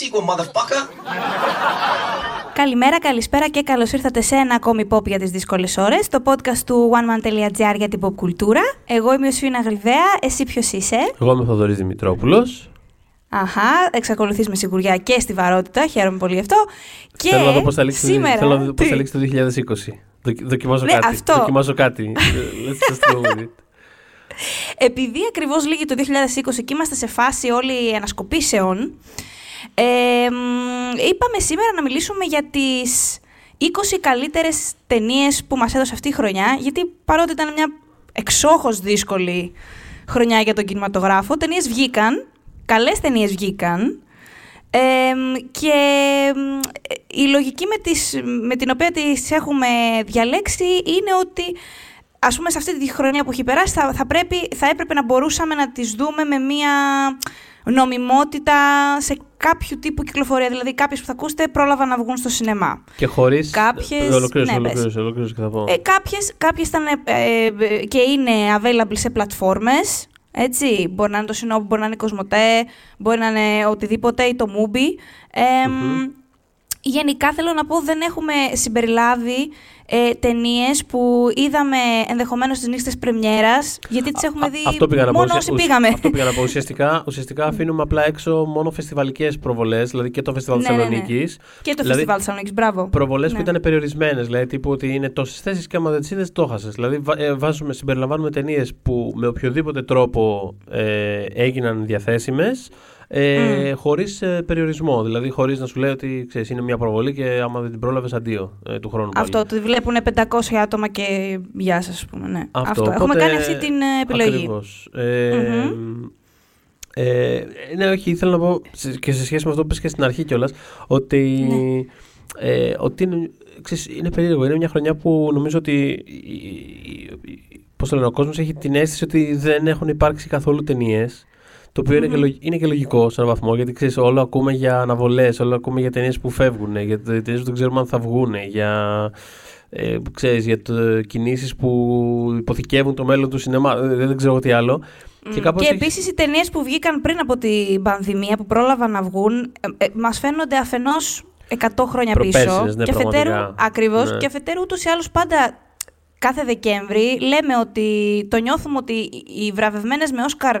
sequel, motherfucker. Καλημέρα, καλησπέρα και καλώς ήρθατε σε ένα ακόμη pop για τις δύσκολες ώρες, το podcast του oneman.gr για την pop κουλτούρα. Εγώ είμαι ο Σφίνα Γρυβαία, εσύ ποιος είσαι; Εγώ είμαι ο Θοδωρής Δημητρόπουλος. Αχα, εξακολουθείς με σιγουριά και στη βαρότητα, χαίρομαι πολύ γι' αυτό. Και Θέλω να δω πώς θα λήξει, σήμερα... θέλω να δω πώς θα Τι; λήξει το 2020. Δοκι- Δοκιμάζω Ναι, κάτι. αυτό. Δοκιμάζω κάτι. Let's just go with it. Επειδή ακριβώς λύγει το 2020 και είμαστε σε φάση όλοι ανασκοπήσεων, ε, μ, είπαμε σήμερα να μιλήσουμε για τις 20 καλύτερες ταινίες που μας έδωσε αυτή η χρονιά, γιατί παρότι ήταν μια εξόχως δύσκολη χρονιά για τον κινηματογράφο, ταινίες βγήκαν, καλές ταινίες βγήκαν, ε, μ, και μ, η λογική με, τις, με την οποία τις έχουμε διαλέξει είναι ότι ας πούμε σε αυτή τη χρονιά που έχει περάσει θα, θα, πρέπει, θα έπρεπε να μπορούσαμε να τις δούμε με μία νομιμότητα σε κάποιο τύπου κυκλοφορία. Δηλαδή κάποιες που θα ακούσετε πρόλαβαν να βγουν στο σινεμά. Και χωρίς... Κάποιες- Ολοκλήρωσε, ναι, πες. ολοκλήρωσε, ολοκλήρωσε και θα πω. Ε, κάποιες, κάποιες ήταν ε, ε, και είναι available σε πλατφόρμες. Έτσι, μπορεί να είναι το Sinob, μπορεί να είναι η Κοσμοτέ, μπορεί να είναι οτιδήποτε ή το Mubi. Ε, Μμμ. Γενικά θέλω να πω δεν έχουμε συμπεριλάβει ε, ταινίες που είδαμε ενδεχομένως στις νύχτες πρεμιέρας, γιατί τις έχουμε Α- δει αυτό πήγα να πω, μόνο ουσια- όσοι πήγαμε. Αυτό πήγα να πω. Ουσιαστικά, ουσιαστικά αφήνουμε απλά έξω μόνο φεστιβαλικές προβολές, δηλαδή και το φεστιβάλ Ναι, ναι, ναι. Θεσσαλονίκης. Και το Δηλαδή, Φεστιβάλ Θεσσαλονίκης, μπράβο. Προβολές Ναι. που ήταν περιορισμένες, δηλαδή τύπου ότι είναι τόσες θέσεις και άμα δεν τις είδες, το χάσε. Δηλαδή, βα- ε, βάζουμε, συμπεριλαμβάνουμε ταινίες που με οποιοδήποτε τρόπο ε, έγιναν διαθέσιμες. Ε, Μμ. Χωρίς περιορισμό. Δηλαδή, χωρίς να σου λέει ότι ξέρεις, είναι μια προβολή και άμα δεν την πρόλαβες, αντίο ε, του χρόνου. πάλι. Αυτό, ότι βλέπουν 500 άτομα και γεια σας, ας πούμε, ναι. Αυτό, οπότε- Έχουμε κάνει αυτή την ε, επιλογή. Ακριβώς. Ε, Μμμ. ε, ναι, όχι, ήθελα να πω σε- και σε σχέση με αυτό που είπες και στην αρχή κιόλας ότι, Ναι. ε, ότι είναι, ξέρεις, είναι περίεργο. Είναι μια χρονιά που νομίζω ότι η- η- η- πώς το λένε, ο κόσμος έχει την αίσθηση ότι δεν έχουν υπάρξει καθόλου ταινίες. Το οποίο είναι, και, Μμμ. λογ- είναι και λογικό σε έναν βαθμό γιατί ξέρεις, όλο ακούμε για αναβολές, όλο ακούμε για ταινίες που φεύγουν, για ταινίες που δεν ξέρουμε αν θα βγουν, για, ε, ξέρεις, για το, κινήσεις που υποθηκεύουν το μέλλον του σινεμά. Ε, Δεν, δεν ξέρω εγώ τι άλλο. Μμ. Και κάπως και έχει- επίσης οι ταινίες που βγήκαν πριν από την πανδημία, που πρόλαβαν να βγουν, ε, ε, μας φαίνονται αφενός 100 χρόνια Προπέρσινες, πίσω. ναι, και αφετέρου, πραγματικά. ακριβώς, Ναι. και αφετέρου ούτως ή άλλως πάντα κάθε Δεκέμβρη λέμε ότι το νιώθουμε ότι οι βραβευμένες με Όσκαρ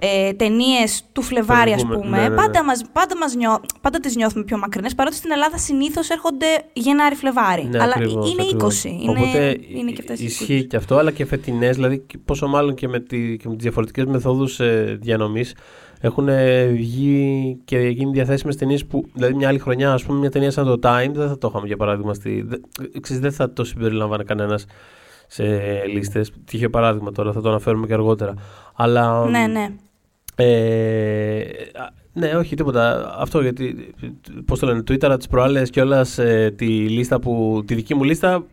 ε, ταινίες του Φλεβάρι, ας Προηγούμε- πούμε, ναι, ναι, ναι. πάντα, μας, πάντα, μας νιώ, πάντα τις νιώθουμε πιο μακρινές, παρότι στην Ελλάδα συνήθως έρχονται Γενάρη-Φλεβάρι. Ναι, Αλλά ακριβώς, είναι ακριβώς. 20. Είναι, Οπότε είναι και αυτές οι ισχύει 20. και αυτό, αλλά και φετινές, δηλαδή και πόσο μάλλον και με, τη, και με τις διαφορετικές μεθόδους ε, διανομής έχουν ε, βγει και γίνει διαθέσιμες ταινίες που, δηλαδή μια άλλη χρονιά, ας πούμε, μια ταινία σαν το Time, δεν θα το είχαμε για παράδειγμα, στη, δε, ξέρεις, δεν θα το συμπεριλαμβάνε κανένας σε λίστες. Τυχαίο παράδειγμα τώρα, θα το αναφέρουμε και αργότερα. Αλλά, Ναι, ναι. Ε, α, ναι, όχι τίποτα. Αυτό γιατί, πώς το λένε, Twitter τις προάλλες κιόλας ε, τη λίστα που, τη δική μου λίστα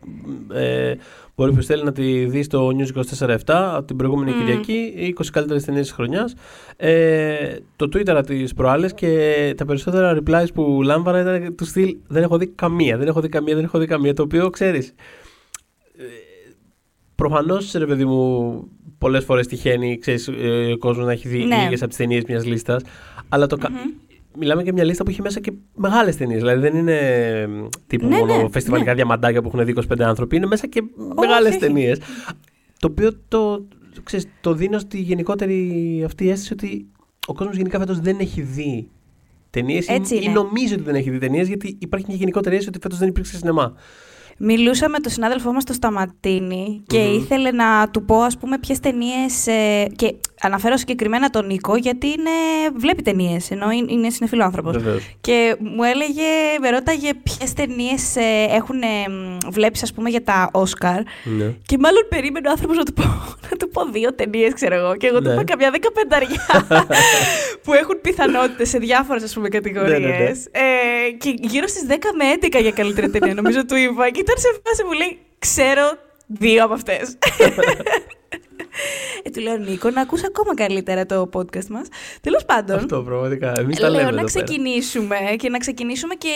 ε, μπορεί που θέλει να τη δει στο News 24-7 από την προηγούμενη Μμμ. Κυριακή, οι 20 καλύτερες ταινίες της χρονιάς. Ε, το Twitter τις προάλλες και τα περισσότερα replies που λάμβανα ήταν του στυλ δεν έχω δει καμία, δεν έχω δει καμία, δεν έχω δει καμία, το οποίο ξέρεις, Προφανώς, ρε παιδί μου, πολλές φορές τυχαίνει ξέρεις, ε, ο κόσμος να έχει δει Ναι. λίγες από τις ταινίες μιας λίστας. Αλλά το, κα- μιλάμε για μια λίστα που έχει μέσα και μεγάλες ταινίες. Δηλαδή δεν είναι ε, τύπου Ναι, μόνο ναι, φεστιβαλικά ναι. διαμαντάκια που έχουν δει 25 άνθρωποι. Είναι μέσα και μεγάλες όχι. ταινίες. Το οποίο το, ξέρεις, το δίνω στη γενικότερη αυτή αίσθηση ότι ο κόσμος γενικά φέτος δεν έχει δει ταινίες Έτσι ή, ή είναι. νομίζει ότι δεν έχει δει ταινίες γιατί υπάρχει μια γενικότερη αίσθηση ότι φέτος δεν υπήρξε σινεμά. Μιλούσα με τον συνάδελφό μας το Σταματίνη και Μμμ. ήθελε να του πω ας πούμε ποιες ταινίες ε, και αναφέρω συγκεκριμένα τον Νίκο γιατί είναι, βλέπει ταινίες ενώ είναι, είναι συνεφίλο άνθρωπος. Βεβαίως. Και μου έλεγε, με ρώταγε ποιες ταινίες ε, έχουν ε, μ, βλέπεις ας πούμε για τα Όσκαρ Ναι. και μάλλον περίμενε ο άνθρωπος να του πω, να του πω δύο ταινίες ξέρω εγώ και εγώ του Ναι. είπα καμιά δεκαπενταριά που έχουν πιθανότητες σε διάφορες ας πούμε κατηγορίες Ναι, ναι, ναι. Ε, και γύρω στις 10 με 11 για καλύτερη ταινία νομίζω του είπα και ήταν σε φάση που λέει ξέρω δύο από αυτές. ε, του λέω Νίκο να ακούς ακόμα καλύτερα το podcast μας. Τέλος πάντων. Αυτό πραγματικά. Εμείς τα Λέω λέμε. να εδώ πέρα. ξεκινήσουμε και να ξεκινήσουμε και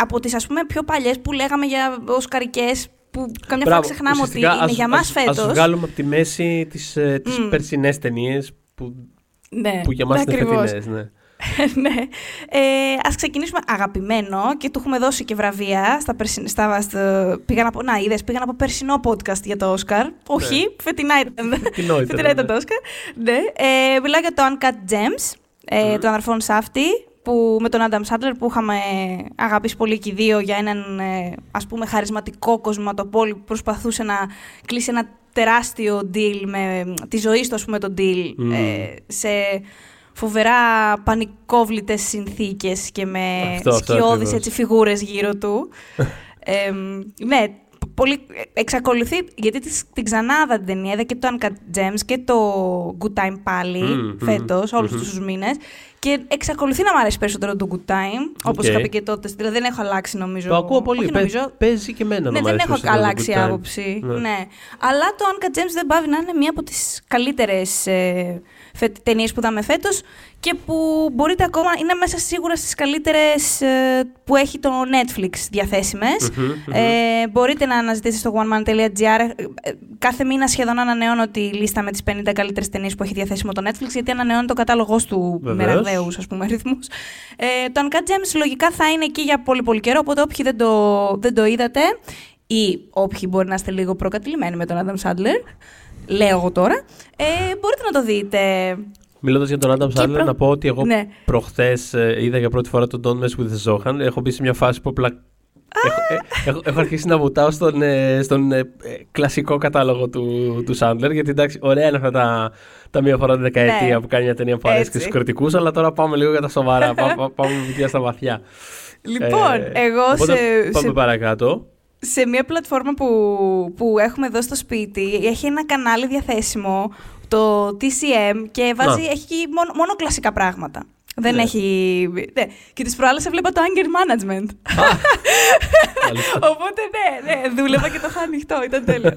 από τις ας πούμε πιο παλιές που λέγαμε για οσκαρικές που καμιά φορά Μπράβο. ξεχνάμε ότι Ουσιαστικά, είναι ας- για μας ας- φέτος. Ας βγάλουμε από τη μέση τις, ε, τις Μμ. περσινές ταινίες που, ναι, που για μας είναι ακριβώς. φετινές. Ναι. ναι. Ε, ας ξεκινήσουμε αγαπημένο και του έχουμε δώσει και βραβεία στα, περσι... στα... στα... Πήγαν από... Να, είδες, πήγαν από περσινό podcast για το Όσκαρ. Όχι, ναι. φετινά ήταν. Φετινό ήταν, φετινά ήταν το Όσκαρ. Ναι. Ε, μιλάω για το Uncut Gems, ε, mm. των αδερφών Σάφτη, που, με τον Άνταμ Σάντλερ που είχαμε αγαπήσει πολύ και οι δύο για έναν ε, ας πούμε χαρισματικό κοσματοπόλη που προσπαθούσε να κλείσει ένα τεράστιο deal με τη ζωή του, ας πούμε, το deal ε, σε φοβερά πανικόβλητες συνθήκες και με αυτό, σκιώδεις έτσι, φιγούρες γύρω του. ε, ναι, πολύ, εξακολουθεί, γιατί την ξανάδα την ταινία, είδα και το Uncut Gems και το Good Time πάλι, mm, φέτος, mm, όλους mm, τους μήνες. Και εξακολουθεί να μου αρέσει περισσότερο το Good Time, όπως okay. είχα πει και τότε. Δηλαδή δεν έχω αλλάξει νομίζω. Το ακούω πολύ. νομίζω... Παίζει και εμένα ναι, δεν έχω αλλάξει άποψη. Ναι. ναι. Αλλά το Uncut Gems δεν πάβει να είναι μία από τις καλύτερες ε, ταινίες που είδαμε φέτος και που μπορείτε ακόμα, είναι μέσα σίγουρα στις καλύτερες ε, που έχει το Netflix διαθεσιμες Ε, μπορείτε να αναζητήσετε στο oneman.gr. Ε, κάθε μήνα σχεδόν ανανεώνω τη λίστα με τις 50 καλύτερες ταινίες που έχει διαθέσιμο το Netflix, γιατί ανανεώνει το κατάλογος του με ραγδαίους, ας πούμε, ρυθμούς. Ε, το Uncut Gems λογικά θα είναι εκεί για πολύ πολύ καιρό, οπότε όποιοι δεν το, δεν το είδατε ή όποιοι μπορεί να είστε λίγο προκατηλημένοι με τον Adam Sandler, λέω εγώ τώρα, ε, μπορείτε να το δείτε. Μιλώντας για τον Άνταμ Σάντλερ, να πω ότι εγώ ναι. προχθές ε, είδα για πρώτη φορά τον Don't Mess with the Zohan. Έχω μπει σε μια φάση που απλά. Έχω, ε, έχω, έχω, αρχίσει να βουτάω στον, ε, στον ε, κλασικό κατάλογο του, του Σάντλερ. Γιατί εντάξει, ωραία είναι αυτά τα, τα μία φορά τη δεκαετία ναι. που κάνει μια φορα τη δεκαετια που κανει μια φορα και στου κριτικούς, αλλά τώρα πάμε λίγο για τα σοβαρά. πάμε, πάμε πια στα βαθιά. Λοιπόν, εγώ σε. Πάμε παρακάτω σε μια πλατφόρμα που, που έχουμε εδώ στο σπίτι έχει ένα κανάλι διαθέσιμο το TCM και βάζει, έχει μόνο, μόνο κλασικά πράγματα. Δεν ναι. έχει. Ναι. Και τις προάλλες έβλεπα το anger management. Οπότε ναι, ναι, δούλευα και το είχα ανοιχτό, ήταν τέλειο.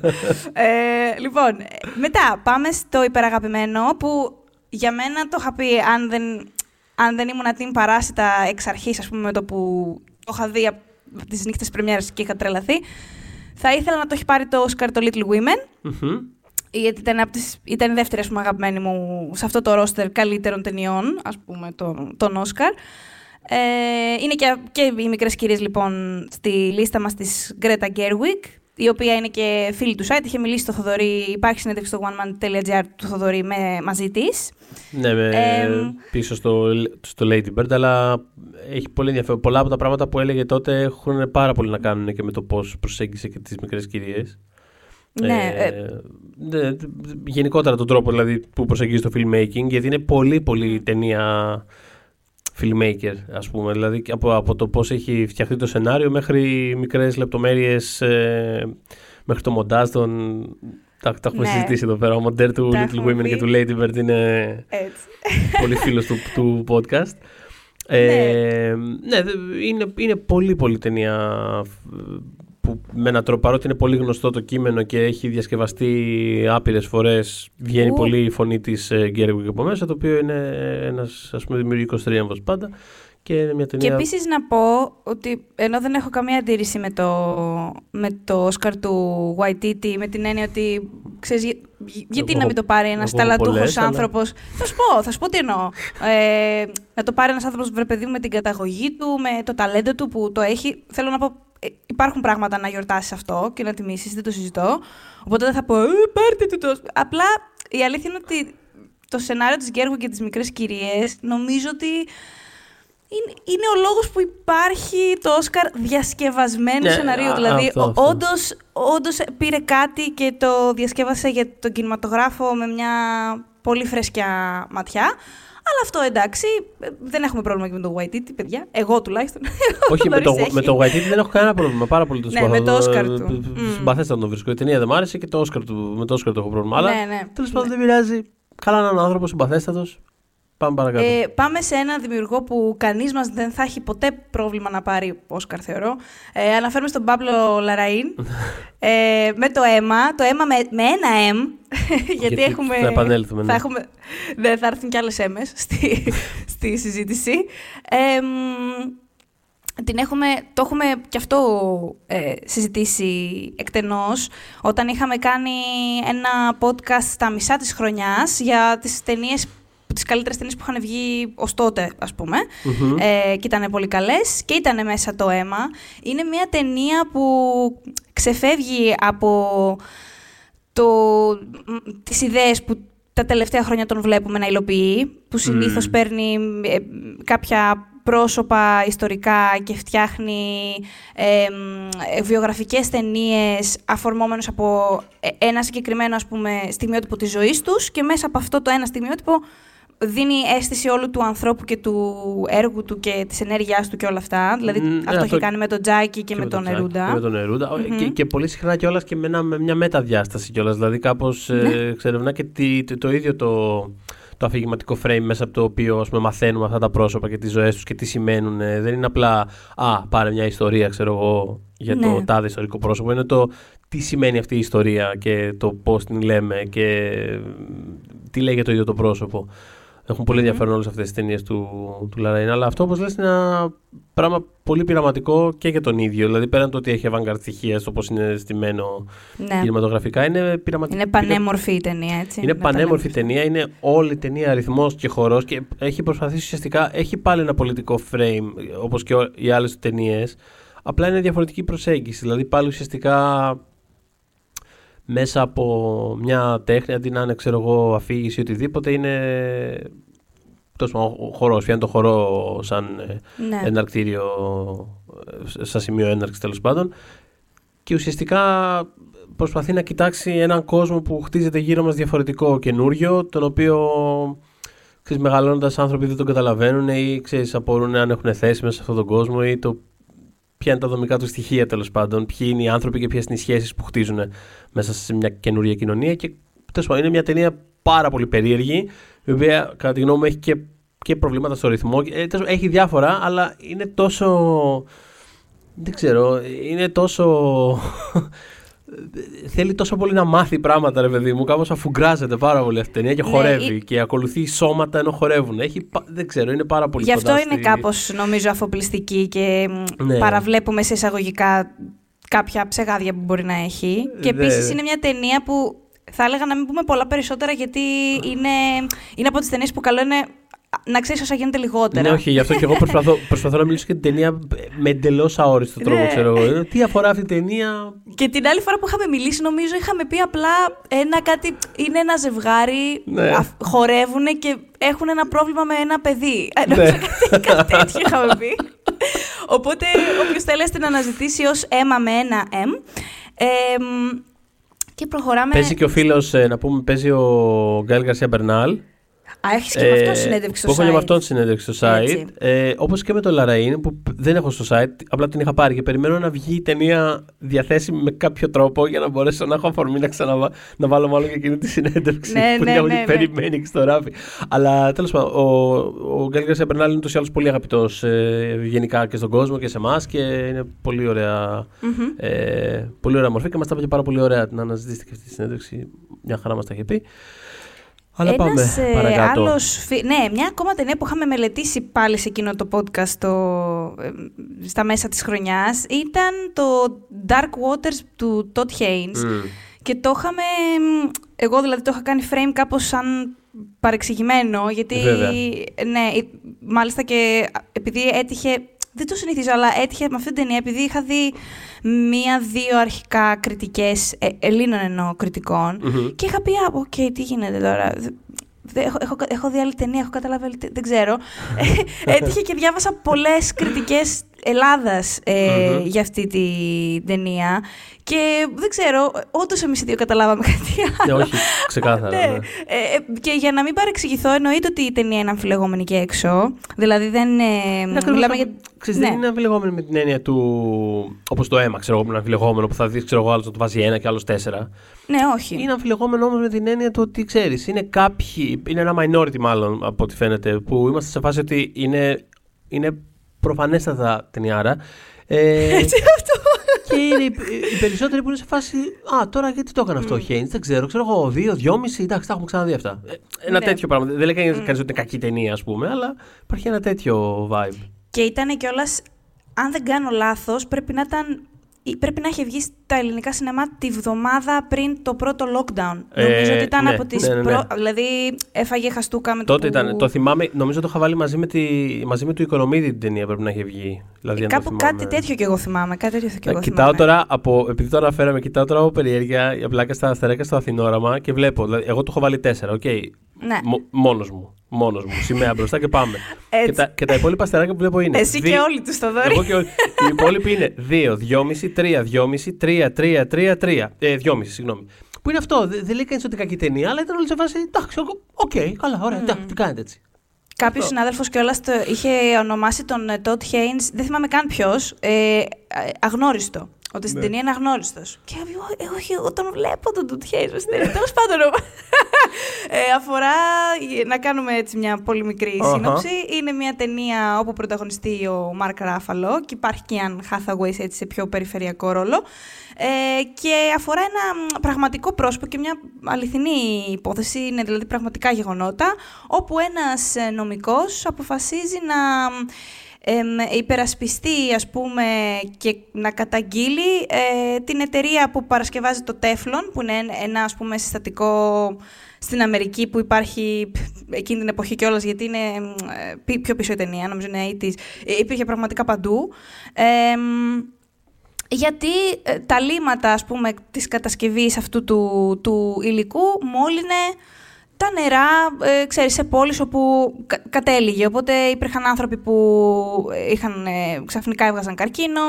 ε, λοιπόν, μετά πάμε στο υπεραγαπημένο που για μένα το είχα πει αν δεν, αν δεν ήμουν την παράσιτα εξ αρχής, ας πούμε, με το που το είχα δει από τις νύχτες πρεμιέρας και είχα τρελαθεί. Θα ήθελα να το έχει πάρει το Oscar το Little Women. Mm-hmm γιατί ήταν, από τις, ήταν η δεύτερη πούμε, αγαπημένη μου σε αυτό το ρόστερ καλύτερων ταινιών, ας πούμε, τον, τον Όσκαρ. Ε, είναι και, και οι μικρές κυρίες, λοιπόν, στη λίστα μας της Greta Gerwig, η οποία είναι και φίλη του site, είχε μιλήσει στο Θοδωρή, υπάρχει συνέντευξη στο oneman.gr του Θοδωρή με, μαζί της. Ναι, με, ε, πίσω στο, στο Lady Bird, αλλά έχει πολύ ενδιαφέρον. Πολλά από τα πράγματα που έλεγε τότε έχουν πάρα πολύ να κάνουν και με το πώς προσέγγισε και τις μικρές κυρίες. Ναι. Ε, ε, γενικότερα τον τρόπο δηλαδή, που προσεγγίζει το filmmaking, γιατί είναι πολύ πολύ ταινία filmmaker, ας πούμε. Δηλαδή από, από το πώς έχει φτιαχτεί το σενάριο μέχρι μικρές λεπτομέρειες, ε, μέχρι το μοντάζ των... Τα, τα έχουμε ναι. συζητήσει εδώ πέρα. Ο μοντέρ του Little Women και του Lady Bird είναι Έτσι. πολύ φίλος του, του podcast. Ε, ναι, ναι είναι, είναι πολύ πολύ ταινία που με έναν τρόπο παρότι είναι πολύ γνωστό το κείμενο και έχει διασκευαστεί άπειρες φορές βγαίνει πολύ η φωνή της ε, Γκέρεγου από μέσα το οποίο είναι ένας ας πούμε δημιουργικός τρίαμβος πάντα και, μια ταινία... και επίσης να πω ότι ενώ δεν έχω καμία αντίρρηση με το, με το Oscar του Waititi με την έννοια ότι ξέρεις, γιατί να μην το πάρει ένας ταλαντούχος άνθρωπος. Θα σου πω, θα σου πω τι εννοώ. Ε, να το πάρει ένας άνθρωπος βρε παιδί με την καταγωγή του με το ταλέντο του που το έχει. Θέλω να πω ε, υπάρχουν πράγματα να γιορτάσεις αυτό και να τιμήσεις, δεν το συζητώ. Οπότε δεν θα πω, ε, πάρτε του το. Απλά η αλήθεια είναι ότι το σενάριο της Γκέργου και τις μικρές κυρίες νομίζω ότι είναι, είναι ο λόγος που υπάρχει το Όσκαρ διασκευασμένο ναι, σενάριο. δηλαδή, όντως, όντως πήρε κάτι και το διασκεύασε για τον κινηματογράφο με μια πολύ φρέσκια ματιά. Αλλά αυτό εντάξει, δεν έχουμε πρόβλημα και με το Waititi, παιδιά. Εγώ τουλάχιστον. Όχι, με το, με το Waititi δεν έχω κανένα πρόβλημα. Πάρα πολύ το Ναι, με το Όσκαρ του. Συμπαθέστα να το βρίσκω. Η ταινία δεν μου άρεσε και το Όσκαρ του, με το Όσκαρ του έχω πρόβλημα. Αλλά ναι, ναι. τέλος πάντων δεν πειράζει. Καλά να είναι άνθρωπος συμπαθέστατο. Πάμε παρακάτω. Ε, πάμε σε ένα δημιουργό που κανείς μας δεν θα έχει ποτέ πρόβλημα να πάρει Όσκαρ, θεωρώ. Ε, αναφέρουμε στον Παύλο Λαραΐν. ε, με το αίμα. Το αίμα με, με ένα M. γιατί, έχουμε. Θα επανέλθουμε. Ναι. Θα, έχουμε, δεν θα έρθουν κι άλλες αίμε στη, στη συζήτηση. Ε, την έχουμε, το έχουμε κι αυτό ε, συζητήσει εκτενώς όταν είχαμε κάνει ένα podcast στα μισά της χρονιάς για τις ταινίες τις καλύτερες ταινίες που είχαν βγει ως τότε, ας πούμε. Ε, και ήταν πολύ καλές. Και ήταν μέσα το αίμα. Είναι μια ταινία που ξεφεύγει από το, τις ιδέες που τα τελευταία χρόνια τον βλέπουμε να υλοποιεί, που συνήθως παίρνει ε, κάποια πρόσωπα ιστορικά και φτιάχνει ε, βιογραφικές ταινίες αφορμόμενος από ε, ένα συγκεκριμένο ας πούμε, στιγμιότυπο της ζωής τους και μέσα από αυτό το ένα στιγμιότυπο δίνει αίσθηση όλου του ανθρώπου και του έργου του και της ενέργειάς του και όλα αυτά. Δηλαδή, mm, αυτό έχει κάνει με τον Τζάκι και, με, τον Νερούντα. Και με τον Νερούντα. Mm-hmm. Και, και, πολύ συχνά κιόλας και με, ένα, με μια μεταδιάσταση κιόλας. Δηλαδή, κάπως ναι. ε, ξερευνά και τι, το, το, ίδιο το, το αφηγηματικό frame μέσα από το οποίο ας πούμε, μαθαίνουμε αυτά τα πρόσωπα και τις ζωές τους και τι σημαίνουν. Δεν είναι απλά Α, πάρε μια ιστορία, ξέρω εγώ, για ναι. το τάδε ιστορικό πρόσωπο. Είναι το τι σημαίνει αυτή η ιστορία και το πώς την λέμε και τι λέει για το ίδιο το πρόσωπο. Έχουν πολύ ενδιαφέρον όλες αυτές τις ταινίες του, του Λαραϊν. Αλλά αυτό, όπως λες, είναι ένα πράγμα πολύ πειραματικό και για τον ίδιο. Δηλαδή, πέραν το ότι έχει avant στοιχείας, όπως είναι στημένο ναι. κινηματογραφικά, είναι πειραματικό. Είναι πανέμορφη η ταινία, έτσι. Είναι, είναι πανέμορφη η ταινία. Είναι όλη η ταινία αριθμός και χορός και έχει προσπαθήσει ουσιαστικά. Έχει πάλι ένα πολιτικό frame, όπως και οι άλλες ταινίες. Απλά είναι διαφορετική προσέγγιση. Δηλαδή, πάλι ουσιαστικά μέσα από μια τέχνη, αντί να είναι ξέρω εγώ, αφήγηση ή οτιδήποτε, είναι τόσο χορός. Φτιάχνει το χορό σαν ε, ναι. εναρκτήριο, ε, σαν σημείο έναρξης τέλος πάντων. Και ουσιαστικά προσπαθεί να κοιτάξει έναν κόσμο που χτίζεται γύρω μας διαφορετικό καινούριο, τον οποίο ξέρεις, μεγαλώνοντας άνθρωποι δεν τον καταλαβαίνουν ή ξέρεις, απορούν αν έχουν θέση μέσα σε αυτόν τον κόσμο ή το ποια είναι τα δομικά του στοιχεία τέλος πάντων, ποιοι είναι οι άνθρωποι και ποιες είναι οι σχέσεις που χτίζουν μέσα σε μια καινούργια κοινωνία. Και τέλος πάντων είναι μια ταινία πάρα πολύ περίεργη, η οποία κατά τη γνώμη μου έχει και, και προβλήματα στο ρυθμό. Ε, έχει διάφορα, αλλά είναι τόσο. Δεν ξέρω, είναι τόσο θέλει τόσο πολύ να μάθει πράγματα, ρε παιδί μου. Κάπως αφουγκράζεται πάρα πολύ αυτή η ταινία και ναι, χορεύει. Και ακολουθεί σώματα ενώ χορεύουν. Έχει, δεν ξέρω, είναι πάρα πολύ Γι' αυτό είναι στη... κάπως, νομίζω, αφοπλιστική και ναι. παραβλέπουμε σε εισαγωγικά κάποια ψεγάδια που μπορεί να έχει. Και ναι. επίση είναι μια ταινία που θα έλεγα να μην πούμε πολλά περισσότερα γιατί είναι, είναι από τις ταινίες που καλό είναι να ξέρεις όσα γίνεται λιγότερα. Ναι, όχι, γι' αυτό και εγώ προσπαθώ, προσπαθώ να μιλήσω για την ταινία με εντελώς αόριστο τρόπο, ναι. ξέρω εγώ. Τι αφορά αυτή την ταινία; Και την άλλη φορά που είχαμε μιλήσει, νομίζω είχαμε πει απλά ένα κάτι. Είναι ένα ζευγάρι, ναι. χορεύουν και έχουν ένα πρόβλημα με ένα παιδί. Ε, ναι. κάτι, κάτι τέτοιο είχαμε πει. Οπότε, όποιος θέλει να την αναζητήσει ως αίμα με ένα M. Ε, και προχωράμε. Παίζει και ο φίλος, ε, να πούμε, παίζει ο Γκάιλ Γκαρσία Μπερνάλ. Α, έχεις και με αυτόν συνέντευξη στο site. Έχω και με αυτόν συνέντευξη στο site. Ε, Όπως και με το Λαραΐν που δεν έχω στο site, απλά την είχα πάρει και περιμένω να βγει η ταινία διαθέσιμη με κάποιο τρόπο για να μπορέσω να έχω αφορμή να ξαναβάλω να βάλω μάλλον και εκείνη τη συνέντευξη ναι, που ναι, την ναι, ναι, περιμένει και στο ράφι. Αλλά τέλος πάντων, ο, ο Γκάλ Γκαρσία Μπερνάλ είναι ούτως ή πολύ αγαπητός ε, γενικά και στον κόσμο και σε εμάς και είναι πολύ ωραία, mm-hmm. ε, πολύ ωραία μορφή και μας τα είπε πάρα πολύ ωραία να αναζητήσετε και αυτή τη συνέντευξη. Μια χαρά μας τα είχε πει. Αλλά Ένας, πάμε ε, παρακάτω. Άλλος, ναι, μια ακόμα ταινία που είχαμε μελετήσει πάλι σε εκείνο το podcast το, ε, στα μέσα της χρονιάς ήταν το Dark Waters του Todd Haynes και το είχαμε, εγώ δηλαδή το είχα κάνει frame κάπως σαν παρεξηγημένο γιατί ναι, μάλιστα και επειδή έτυχε δεν το συνηθίζω, αλλά έτυχε με αυτή την ταινία επειδή είχα δει μία-δύο αρχικά κριτικές, ε, Ελλήνων εννοώ και είχα πει, OK, okay, τι γίνεται τώρα. Έχω, έχω, έχω δει άλλη ταινία, έχω καταλάβει δεν ξέρω. Ε, έτυχε και διάβασα πολλές κριτικές Ελλάδας ε, για αυτή την ταινία. Και δεν ξέρω, όντως εμείς οι δύο καταλάβαμε κάτι άλλο. Ναι, όχι, ξεκάθαρα. ναι. ναι. Ε, και για να μην παρεξηγηθώ, εννοείται ότι η ταινία είναι αμφιλεγόμενη και έξω. Δηλαδή δεν. Ε, ναι, μιλάμε για. Ξέρεις, ναι. Δεν είναι αμφιλεγόμενη με την έννοια του. Όπως το αίμα, ξέρω εγώ, που είναι αμφιλεγόμενο, που θα δεις, ξέρω εγώ, άλλος να το βάζει ένα και άλλος τέσσερα. Ναι, όχι. Είναι αμφιλεγόμενο όμως με την έννοια του ότι ξέρεις, είναι κάποιοι. Είναι ένα minority μάλλον από ό,τι φαίνεται, που είμαστε σε φάση ότι είναι, είναι προφανέστατα ταινιάρα. Ε, Έτσι αυτό. Και είναι οι, περισσότεροι που είναι σε φάση. Α, τώρα γιατί το έκανε αυτό ο Χέιν, δεν ξέρω. Ξέρω εγώ, δύο, δυόμιση. Εντάξει, τα έχουμε ξαναδεί αυτά. Ε, ένα ναι. τέτοιο πράγμα. Δεν λέει κανείς ότι είναι κακή ταινία, ας πούμε, αλλά υπάρχει ένα τέτοιο vibe. Και ήταν κιόλας, αν δεν κάνω λάθος, πρέπει να ήταν πρέπει να έχει βγει στα ελληνικά σινεμά τη βδομάδα πριν το πρώτο lockdown. Ε, νομίζω ότι ήταν ναι, από τις ναι, ναι, ναι. προ- Δηλαδή έφαγε χαστούκια με Τότε το που... ήταν. Το θυμάμαι, νομίζω το είχα βάλει μαζί με, τη, μαζί με του Οικονομίδη την ταινία πρέπει να έχει βγει. Δηλαδή, αν το Κάπου θυμάμαι. κάτι τέτοιο κι εγώ θυμάμαι. Κάτι τέτοιο κι Ε, εγώ κοιτάω θυμάμαι. τώρα, από, επειδή τώρα αναφέραμε, κοιτάω τώρα από περιέργεια η πλάκα στα αστεράκια στο Αθηνόραμα και βλέπω. Δηλαδή, εγώ το έχω βάλει τέσσερα, οκ. Ναι. Μόνος μου. Μόνος μου. Σημαία μπροστά και πάμε. Έτσι. και, τα, και τα υπόλοιπα αστεράκια που βλέπω είναι. Εσύ δι- και όλοι τους, Θοδωρή. Εγώ και όλοι. Οι υπόλοιποι είναι 2, 2,5, 3, 2,5, 3, 3, 3, 3. Ε, 2,5, συγγνώμη. Που είναι αυτό. Δεν δεν λέει κανείς ότι κακή ταινία, αλλά ήταν όλοι σε φάση. Εντάξει, εγώ- οκ, καλά, ωραία. εντάξει, Τι κάνετε έτσι. Κάποιος Αυτό. συνάδελφος κιόλας είχε ονομάσει τον ε, Todd Haynes, δεν θυμάμαι καν ποιος, ε, αγνώριστο. Ότι στην Ναι. ταινία είναι αγνώριστος. Και εγώ, εγώ, εγώ τον βλέπω τον Todd Haynes μες στην ταινία. Τέλος πάντων. ε, αφορά. Να κάνουμε έτσι μια πολύ μικρή Αχα. σύνοψη. Είναι μια ταινία όπου πρωταγωνιστεί ο Μάρκ Ράφαλο και υπάρχει και η Anne Hathaway έτσι, σε πιο περιφερειακό ρόλο. Ε, και αφορά ένα μ, πραγματικό πρόσωπο και μια αληθινή υπόθεση, είναι δηλαδή πραγματικά γεγονότα, όπου ένας ε, νομικός αποφασίζει να μ, εμ, υπερασπιστεί ας πούμε και να καταγγείλει ε, την εταιρεία που παρασκευάζει το Teflon, που είναι ένα, ένα ας πούμε συστατικό στην Αμερική που υπάρχει π, εκείνη την εποχή κιόλας γιατί είναι μ, ε, πι- πιο πίσω η ταινία, νομίζω είναι 80s. Ε, Υπήρχε πραγματικά παντού. Ε, μ, γιατί ε, τα λίματα, ας πούμε, της κατασκευής αυτού του, του υλικού μόλυνε τα νερά, ε, ξέρεις, σε πόλεις όπου κα- κατέληγε. Οπότε υπήρχαν άνθρωποι που είχαν, ε, ξαφνικά έβγαζαν καρκίνο,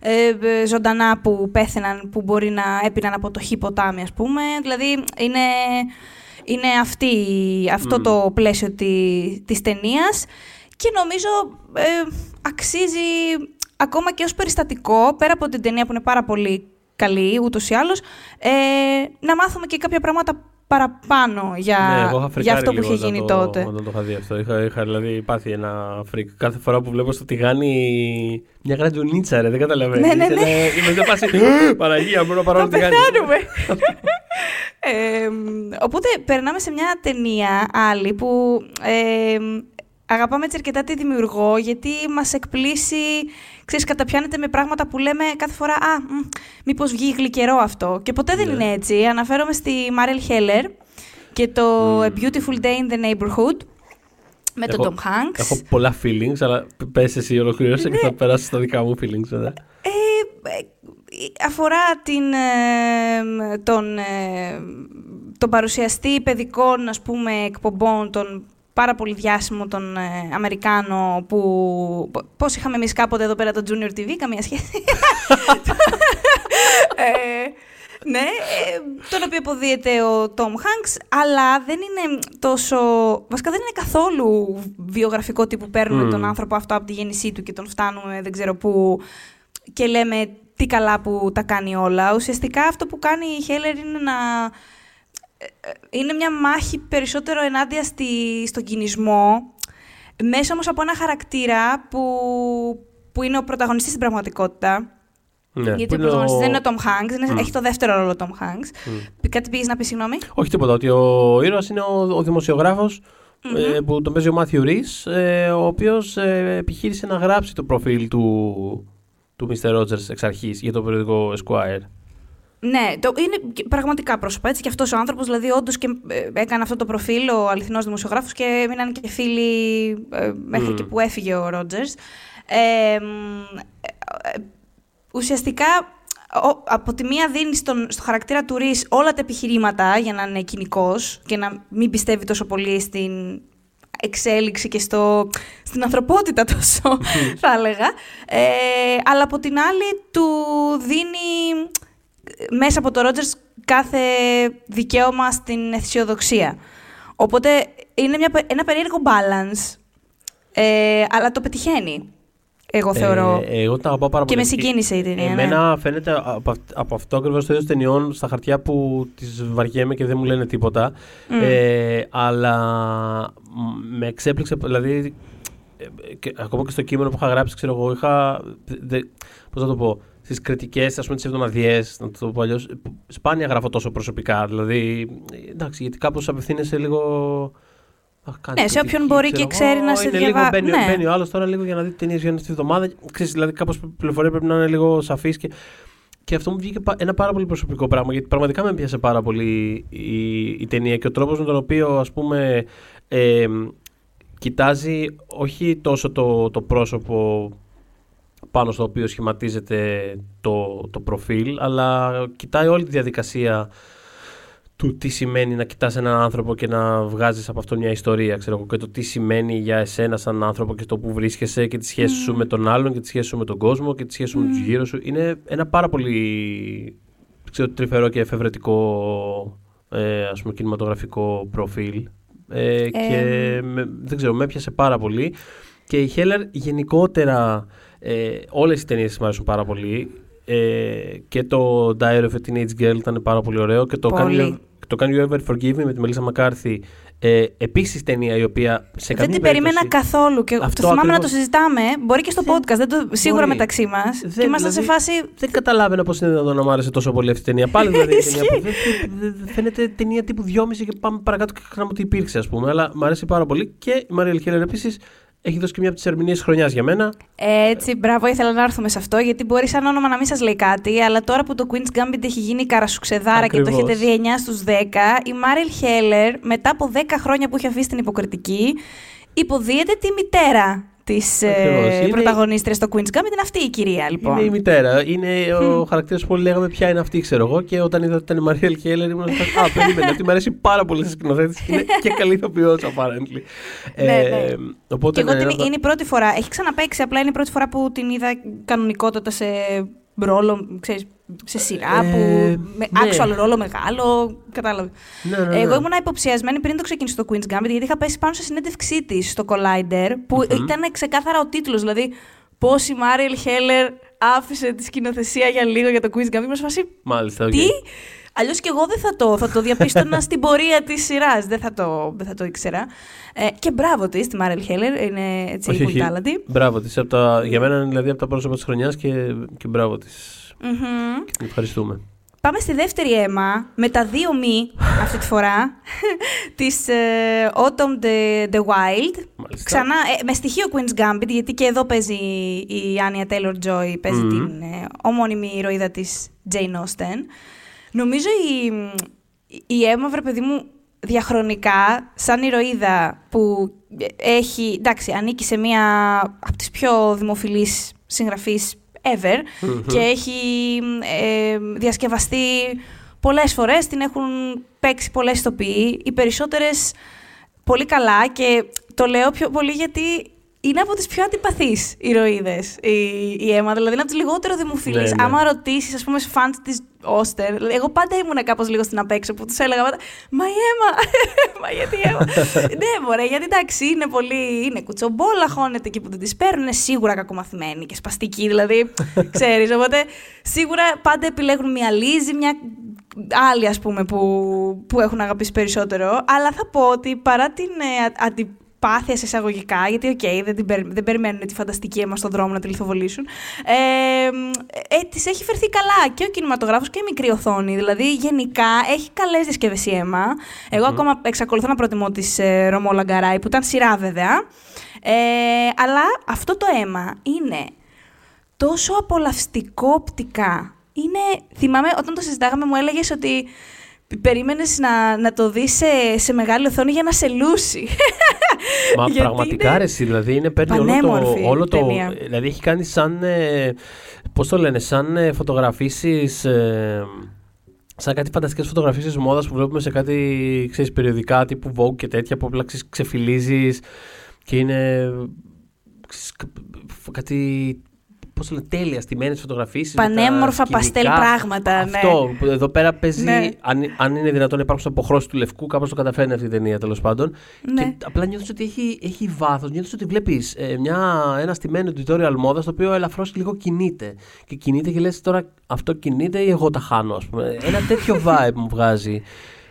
ε, ε, ζωντανά που πέθαιναν, που μπορεί να έπιναν από το χι ποτάμι, ας πούμε. Δηλαδή, είναι, είναι αυτή, αυτό Μμμ. το πλαίσιο τη, της ταινίας και νομίζω ε, αξίζει ακόμα και ως περιστατικό, πέρα από την ταινία που είναι πάρα πολύ καλή ούτως ή άλλως, ε, να μάθουμε και κάποια πράγματα παραπάνω για, ναι, εγώ είχα για φρικάρει αυτό που λίγο είχε όταν γίνει το, τότε. Όταν το είχα δει αυτό. Είχα, είχα δηλαδή πάθει ένα freak. Κάθε φορά που βλέπω στο τηγάνι μια γρατζουνίτσα, ρε, δεν καταλαβαίνεις. Ναι, ναι, ναι. Είναι, είμαι σε φάση. «Ε, Παναγία, μπορώ να πάρω Θα το τηγάνι. πεθάνουμε. ε, οπότε περνάμε σε μια ταινία άλλη που ε, αγαπάμε έτσι αρκετά τη δημιουργό γιατί μας εκπλήσει, ξέρεις, καταπιάνεται με πράγματα που λέμε κάθε φορά «Α, μ, μήπως βγει γλυκερό αυτό». Και ποτέ δεν Ναι. είναι έτσι. Αναφέρομαι στη Μάρελ Χέλλερ και το Μμμ. A Beautiful Day in the Neighborhood με τον Έχω- Tom Hanks. Έχω πολλά feelings, αλλά πες εσύ ολοκλήρωσε και θα περάσει στα δικά μου feelings μετά. Ε, ε, αφορά την, ε, τον, ε, τον παρουσιαστή παιδικών ας πούμε, εκπομπών, τον πάρα πολύ διάσημο τον ε, Αμερικάνο που... π- Πώς είχαμε εμείς κάποτε εδώ πέρα το Junior TV, καμία σχέση. ε, ναι, ε, τον οποίο αποδίεται ο Tom Hanks, αλλά δεν είναι τόσο... Βασικά δεν είναι καθόλου βιογραφικό τύπου παίρνουμε Μμμ. τον άνθρωπο αυτό από τη γέννησή του και τον φτάνουμε δεν ξέρω πού και λέμε τι καλά που τα κάνει όλα. Ουσιαστικά αυτό που κάνει η Χέλερ είναι να... ε, ε, Είναι μια μάχη περισσότερο ενάντια στη, στον κινησμό, μέσα όμως από ένα χαρακτήρα που, που είναι ο πρωταγωνιστής στην πραγματικότητα. Ναι, γιατί που ο είναι πρωταγωνιστής δεν είναι ο Tom Hanks, είναι- Μμ. έχει το δεύτερο ρόλο ο Tom Hanks. Μμ. Κάτι πήγες να πεις, συγγνώμη; Όχι τίποτα, ότι ο ήρωας είναι ο, ο δημοσιογράφος ε, που τον παίζει ο Μάθιου Ρις, ε, ο οποίος ε, επιχείρησε να γράψει το προφίλ του, του Mr. Rogers εξ αρχής για το περιοδικό Esquire. Ναι, το, είναι και πραγματικά πρόσωπα. Έτσι και αυτός ο άνθρωπος, δηλαδή, όντως και ε, έκανε αυτό το προφίλ ο αληθινός δημοσιογράφος και μείναν και φίλοι ε, μέχρι Μμμ. και που έφυγε ο Ρότζερς. Ε, μ, ε, ε, ουσιαστικά, ο- από τη μία δίνει στον, στο χαρακτήρα του Ρης όλα τα επιχειρήματα για να είναι κοινικός και να μην πιστεύει τόσο πολύ στην εξέλιξη και στο, στην ανθρωπότητα τόσο, θα έλεγα. Ε, αλλά από την άλλη του δίνει ε, μέσα από το Ρότζερς κάθε δικαίωμα στην αισιοδοξία. Οπότε είναι μια, πε- ένα περίεργο balance, ε, αλλά το πετυχαίνει, εγώ θεωρώ. Ε, εγώ τα αγαπάω πάρα και πολύ. με συγκίνησε η ταινία. ναι. Εμένα φαίνεται από, αυ- από αυτό ακριβώς το είδος ταινιών στα χαρτιά που τις βαριέμαι και δεν μου λένε τίποτα. Μμ. Ε, αλλά μ, με εξέπληξε, δηλαδή. ε, και, ακόμα και στο κείμενο που είχα γράψει, ξέρω εγώ, είχα. Δε, πώς να το πω. Στις κριτικές, ας πούμε, τις εβδομαδιέ, να το πω αλλιώς. Σπάνια γράφω τόσο προσωπικά. Δηλαδή. ε, Εντάξει, γιατί κάπως απευθύνεσαι λίγο. Αχ, κάτι Ναι, σε όποιον κριτική, μπορεί ξέρω και ξέρει εγώ, να σε είναι λίγο, διαβα- Μπαίνει, ναι. μπαίνει ο άλλος τώρα λίγο για να δει ταινίε για αυτή τη εβδομάδα. Ξέρεις, δηλαδή, κάπως η πληροφορία πρέπει να είναι λίγο σαφής και και αυτό μου βγήκε ένα πάρα πολύ προσωπικό πράγμα, γιατί πραγματικά με πιάσε πάρα πολύ η, η ταινία και ο τρόπος με τον οποίο, ας πούμε, ε, κοιτάζει όχι τόσο το, το πρόσωπο πάνω στο οποίο σχηματίζεται το, το προφίλ, αλλά κοιτάει όλη τη διαδικασία του τι σημαίνει να κοιτάς έναν άνθρωπο και να βγάζεις από αυτό μια ιστορία ξέρω, και το τι σημαίνει για εσένα σαν άνθρωπο και το που βρίσκεσαι και τη σχέση σου με τον άλλον και τη σχέση σου με τον κόσμο και τη σχέση σου με τους γύρω σου. Είναι ένα πάρα πολύ ξέρω, τρυφερό και εφευρετικό ε, ας πούμε, κινηματογραφικό προφίλ. Ε, και με, δεν ξέρω, με έπιασε πάρα πολύ. Και η Χέλλερ γενικότερα ε, όλες οι ταινίες μου αρέσουν πάρα πολύ ε, και το Diary of a Teenage Girl ήταν πάρα πολύ ωραίο και το Can, you, το Can You Ever Forgive Me με τη Μελίσσα Μακάρθη ε, Επίσης ταινία η οποία σε Δεν την περίμενα καθόλου. Και αυτό το θυμάμαι ακριβώς... να το συζητάμε. Μπορεί και στο δεν... podcast, δεν το... σίγουρα μπορεί. μεταξύ μας. Και ήμασταν δηλαδή, σε φάση. Δεν καταλάβαινα πώς είναι δυνατόν να μου άρεσε τόσο πολύ αυτή η ταινία. Πάλι δηλαδή. ταινία που φαίνεται ταινία τύπου 2,5 και πάμε παρακάτω και ξέραμε ότι υπήρξε, ας πούμε. Αλλά μου αρέσει πάρα πολύ. Και η Μαρία Χέλερ επίσης έχει δώσει και μια από τις ερμηνείες χρονιάς για μένα. Έτσι, μπράβο, ήθελα να έρθουμε σε αυτό, γιατί μπορεί σαν όνομα να μην σας λέει κάτι, αλλά τώρα που το Queen's Gambit έχει γίνει καρασουξεδάρα και το έχετε δει 9 στους 10, η Μάριλ Χέλλερ, μετά από 10 χρόνια που έχει αφήσει την υποκριτική, υποδίεται τη μητέρα τη ε, πρωταγωνίστρια στο Queen's Gambit είναι αυτή η κυρία, λοιπόν. Είναι η μητέρα. Είναι ο χαρακτήρας που όλοι λέγαμε ποια είναι αυτή, ξέρω εγώ. Και όταν είδα ότι ήταν η Μαρία Ελκέλερ, ήμουν Α, περίμενε. Αυτή μου αρέσει πάρα πολύ σε σκηνοθέτη. Είναι και καλή ηθοποιό, apparently. ναι, ναι. Ε, οπότε, και εγώ ναι, την, είναι η πρώτη φορά. Έχει ξαναπέξει, απλά είναι η πρώτη φορά που την είδα κανονικότατα σε ρόλο, ξέρεις, σε σειρά, που, ε, με ναι. actual ρόλο μεγάλο, κατάλαβε. Ναι, ναι, ναι. Εγώ ήμουν υποψιασμένη πριν το ξεκινήσω το Queen's Gambit, γιατί είχα πέσει πάνω σε συνέντευξή της στο Collider, που mm-hmm. ήταν ξεκάθαρα ο τίτλος, δηλαδή πώς η Μάριελ Χέλλερ άφησε τη σκηνοθεσία για λίγο για το Queen's Gambit, φάση, Μάλιστα, okay. τι, Αλλιώς και εγώ δεν θα το, θα το διαπίστωνα στην πορεία της σειράς. Δεν, θα το, δεν θα το ήξερα. Ε, και μπράβο της, τη Μάρελ Χέλλερ. Είναι έτσι όχι, πολύ τάλαντη. Μπράβο της. Για μένα είναι δηλαδή από τα πρόσωπα της χρονιάς και, και μπράβο της. Mm-hmm. Και την ευχαριστούμε. Πάμε στη δεύτερη αίμα, με τα δύο μη αυτή τη φορά, της ε, Autumn the, the Wild. Μάλιστα. Ξανά, ε, με στοιχείο Queen's Gambit, γιατί και εδώ παίζει η Anya Taylor-Joy, παίζει mm-hmm. την ε, ομώνυμη ηρωίδα της Jane Austen. Νομίζω η, η Έμα, βρε παιδί μου, διαχρονικά, σαν ηρωίδα που έχει, εντάξει, ανήκει σε μία από τις πιο δημοφιλείς συγγραφείς ever και έχει ε, διασκευαστεί πολλές φορές, την έχουν παίξει πολλές ηθοποιοί, οι περισσότερες πολύ καλά και το λέω πιο πολύ γιατί είναι από τις πιο αντιπαθείς ηρωίδες η, η Έμα. Δηλαδή είναι από τις λιγότερο δημοφιλείς. Ναι, ναι. Άμα ρωτήσεις, ας πούμε, φαν της Όστερ, δηλαδή, εγώ πάντα ήμουν κάπως λίγο στην απέξω που τους έλεγα πάντα Μα η Έμα! Μα γιατί η Έμα! ναι, μωρέ, γιατί εντάξει, είναι πολύ. είναι κουτσομπόλα, χώνεται εκεί που δεν τις παίρνουν. Είναι σίγουρα κακομαθημένη και σπαστική, δηλαδή. ξέρεις. Οπότε σίγουρα πάντα επιλέγουν μια Λίζη, μια άλλη, ας πούμε, που, που έχουν αγαπήσει περισσότερο. Αλλά θα πω ότι παρά την ε, αντι, προσπάθεια σε εισαγωγικά, γιατί OK, okay, δεν, δεν περιμένουν τη φανταστική αίμα στον δρόμο να τη λιθοβολήσουν. Ε, ε, της έχει φερθεί καλά και ο κινηματογράφος και η μικρή οθόνη. Δηλαδή, γενικά έχει καλές διασκευές η αίμα. Εγώ ακόμα εξακολουθώ να προτιμώ τη ε, Romola Garai, που ήταν σειρά βέβαια. Ε, αλλά αυτό το αίμα είναι τόσο απολαυστικό οπτικά. Είναι, θυμάμαι όταν το συζητάγαμε μου έλεγες ότι περίμενες να, να το δεις σε, σε μεγάλη οθόνη για να σε λούσει. Μα πραγματικά είναι... αρέσει, δηλαδή είναι παίρνει όλο το, όλο το... Δηλαδή έχει κάνει σαν, ε, πώς το λένε, σαν ε, φωτογραφίσεις... Ε, σαν κάτι φανταστικές φωτογραφίες μόδας που βλέπουμε σε κάτι, ξέρεις, περιοδικά τύπου Vogue και τέτοια που απλά ξεφυλίζεις και είναι ξέρεις, κάτι Πώς το λένε, τέλεια στημένες φωτογραφίες. Πανέμορφα παστέλ πράγματα. Ναι. Αυτό. Που εδώ πέρα παίζει. Ναι. Αν, αν είναι δυνατόν να υπάρξουν αποχρώσεις του λευκού, κάπως το καταφέρνει αυτή η ταινία τέλος πάντων. Ναι. Και απλά νιώθεις ότι έχει, έχει βάθος. Νιώθεις ότι βλέπεις ε, ένα στημένο tutorial μόδα το οποίο ελαφρώς λίγο κινείται. Και κινείται και λες τώρα αυτό κινείται ή εγώ τα χάνω, ας πούμε. Ένα τέτοιο vibe μου βγάζει.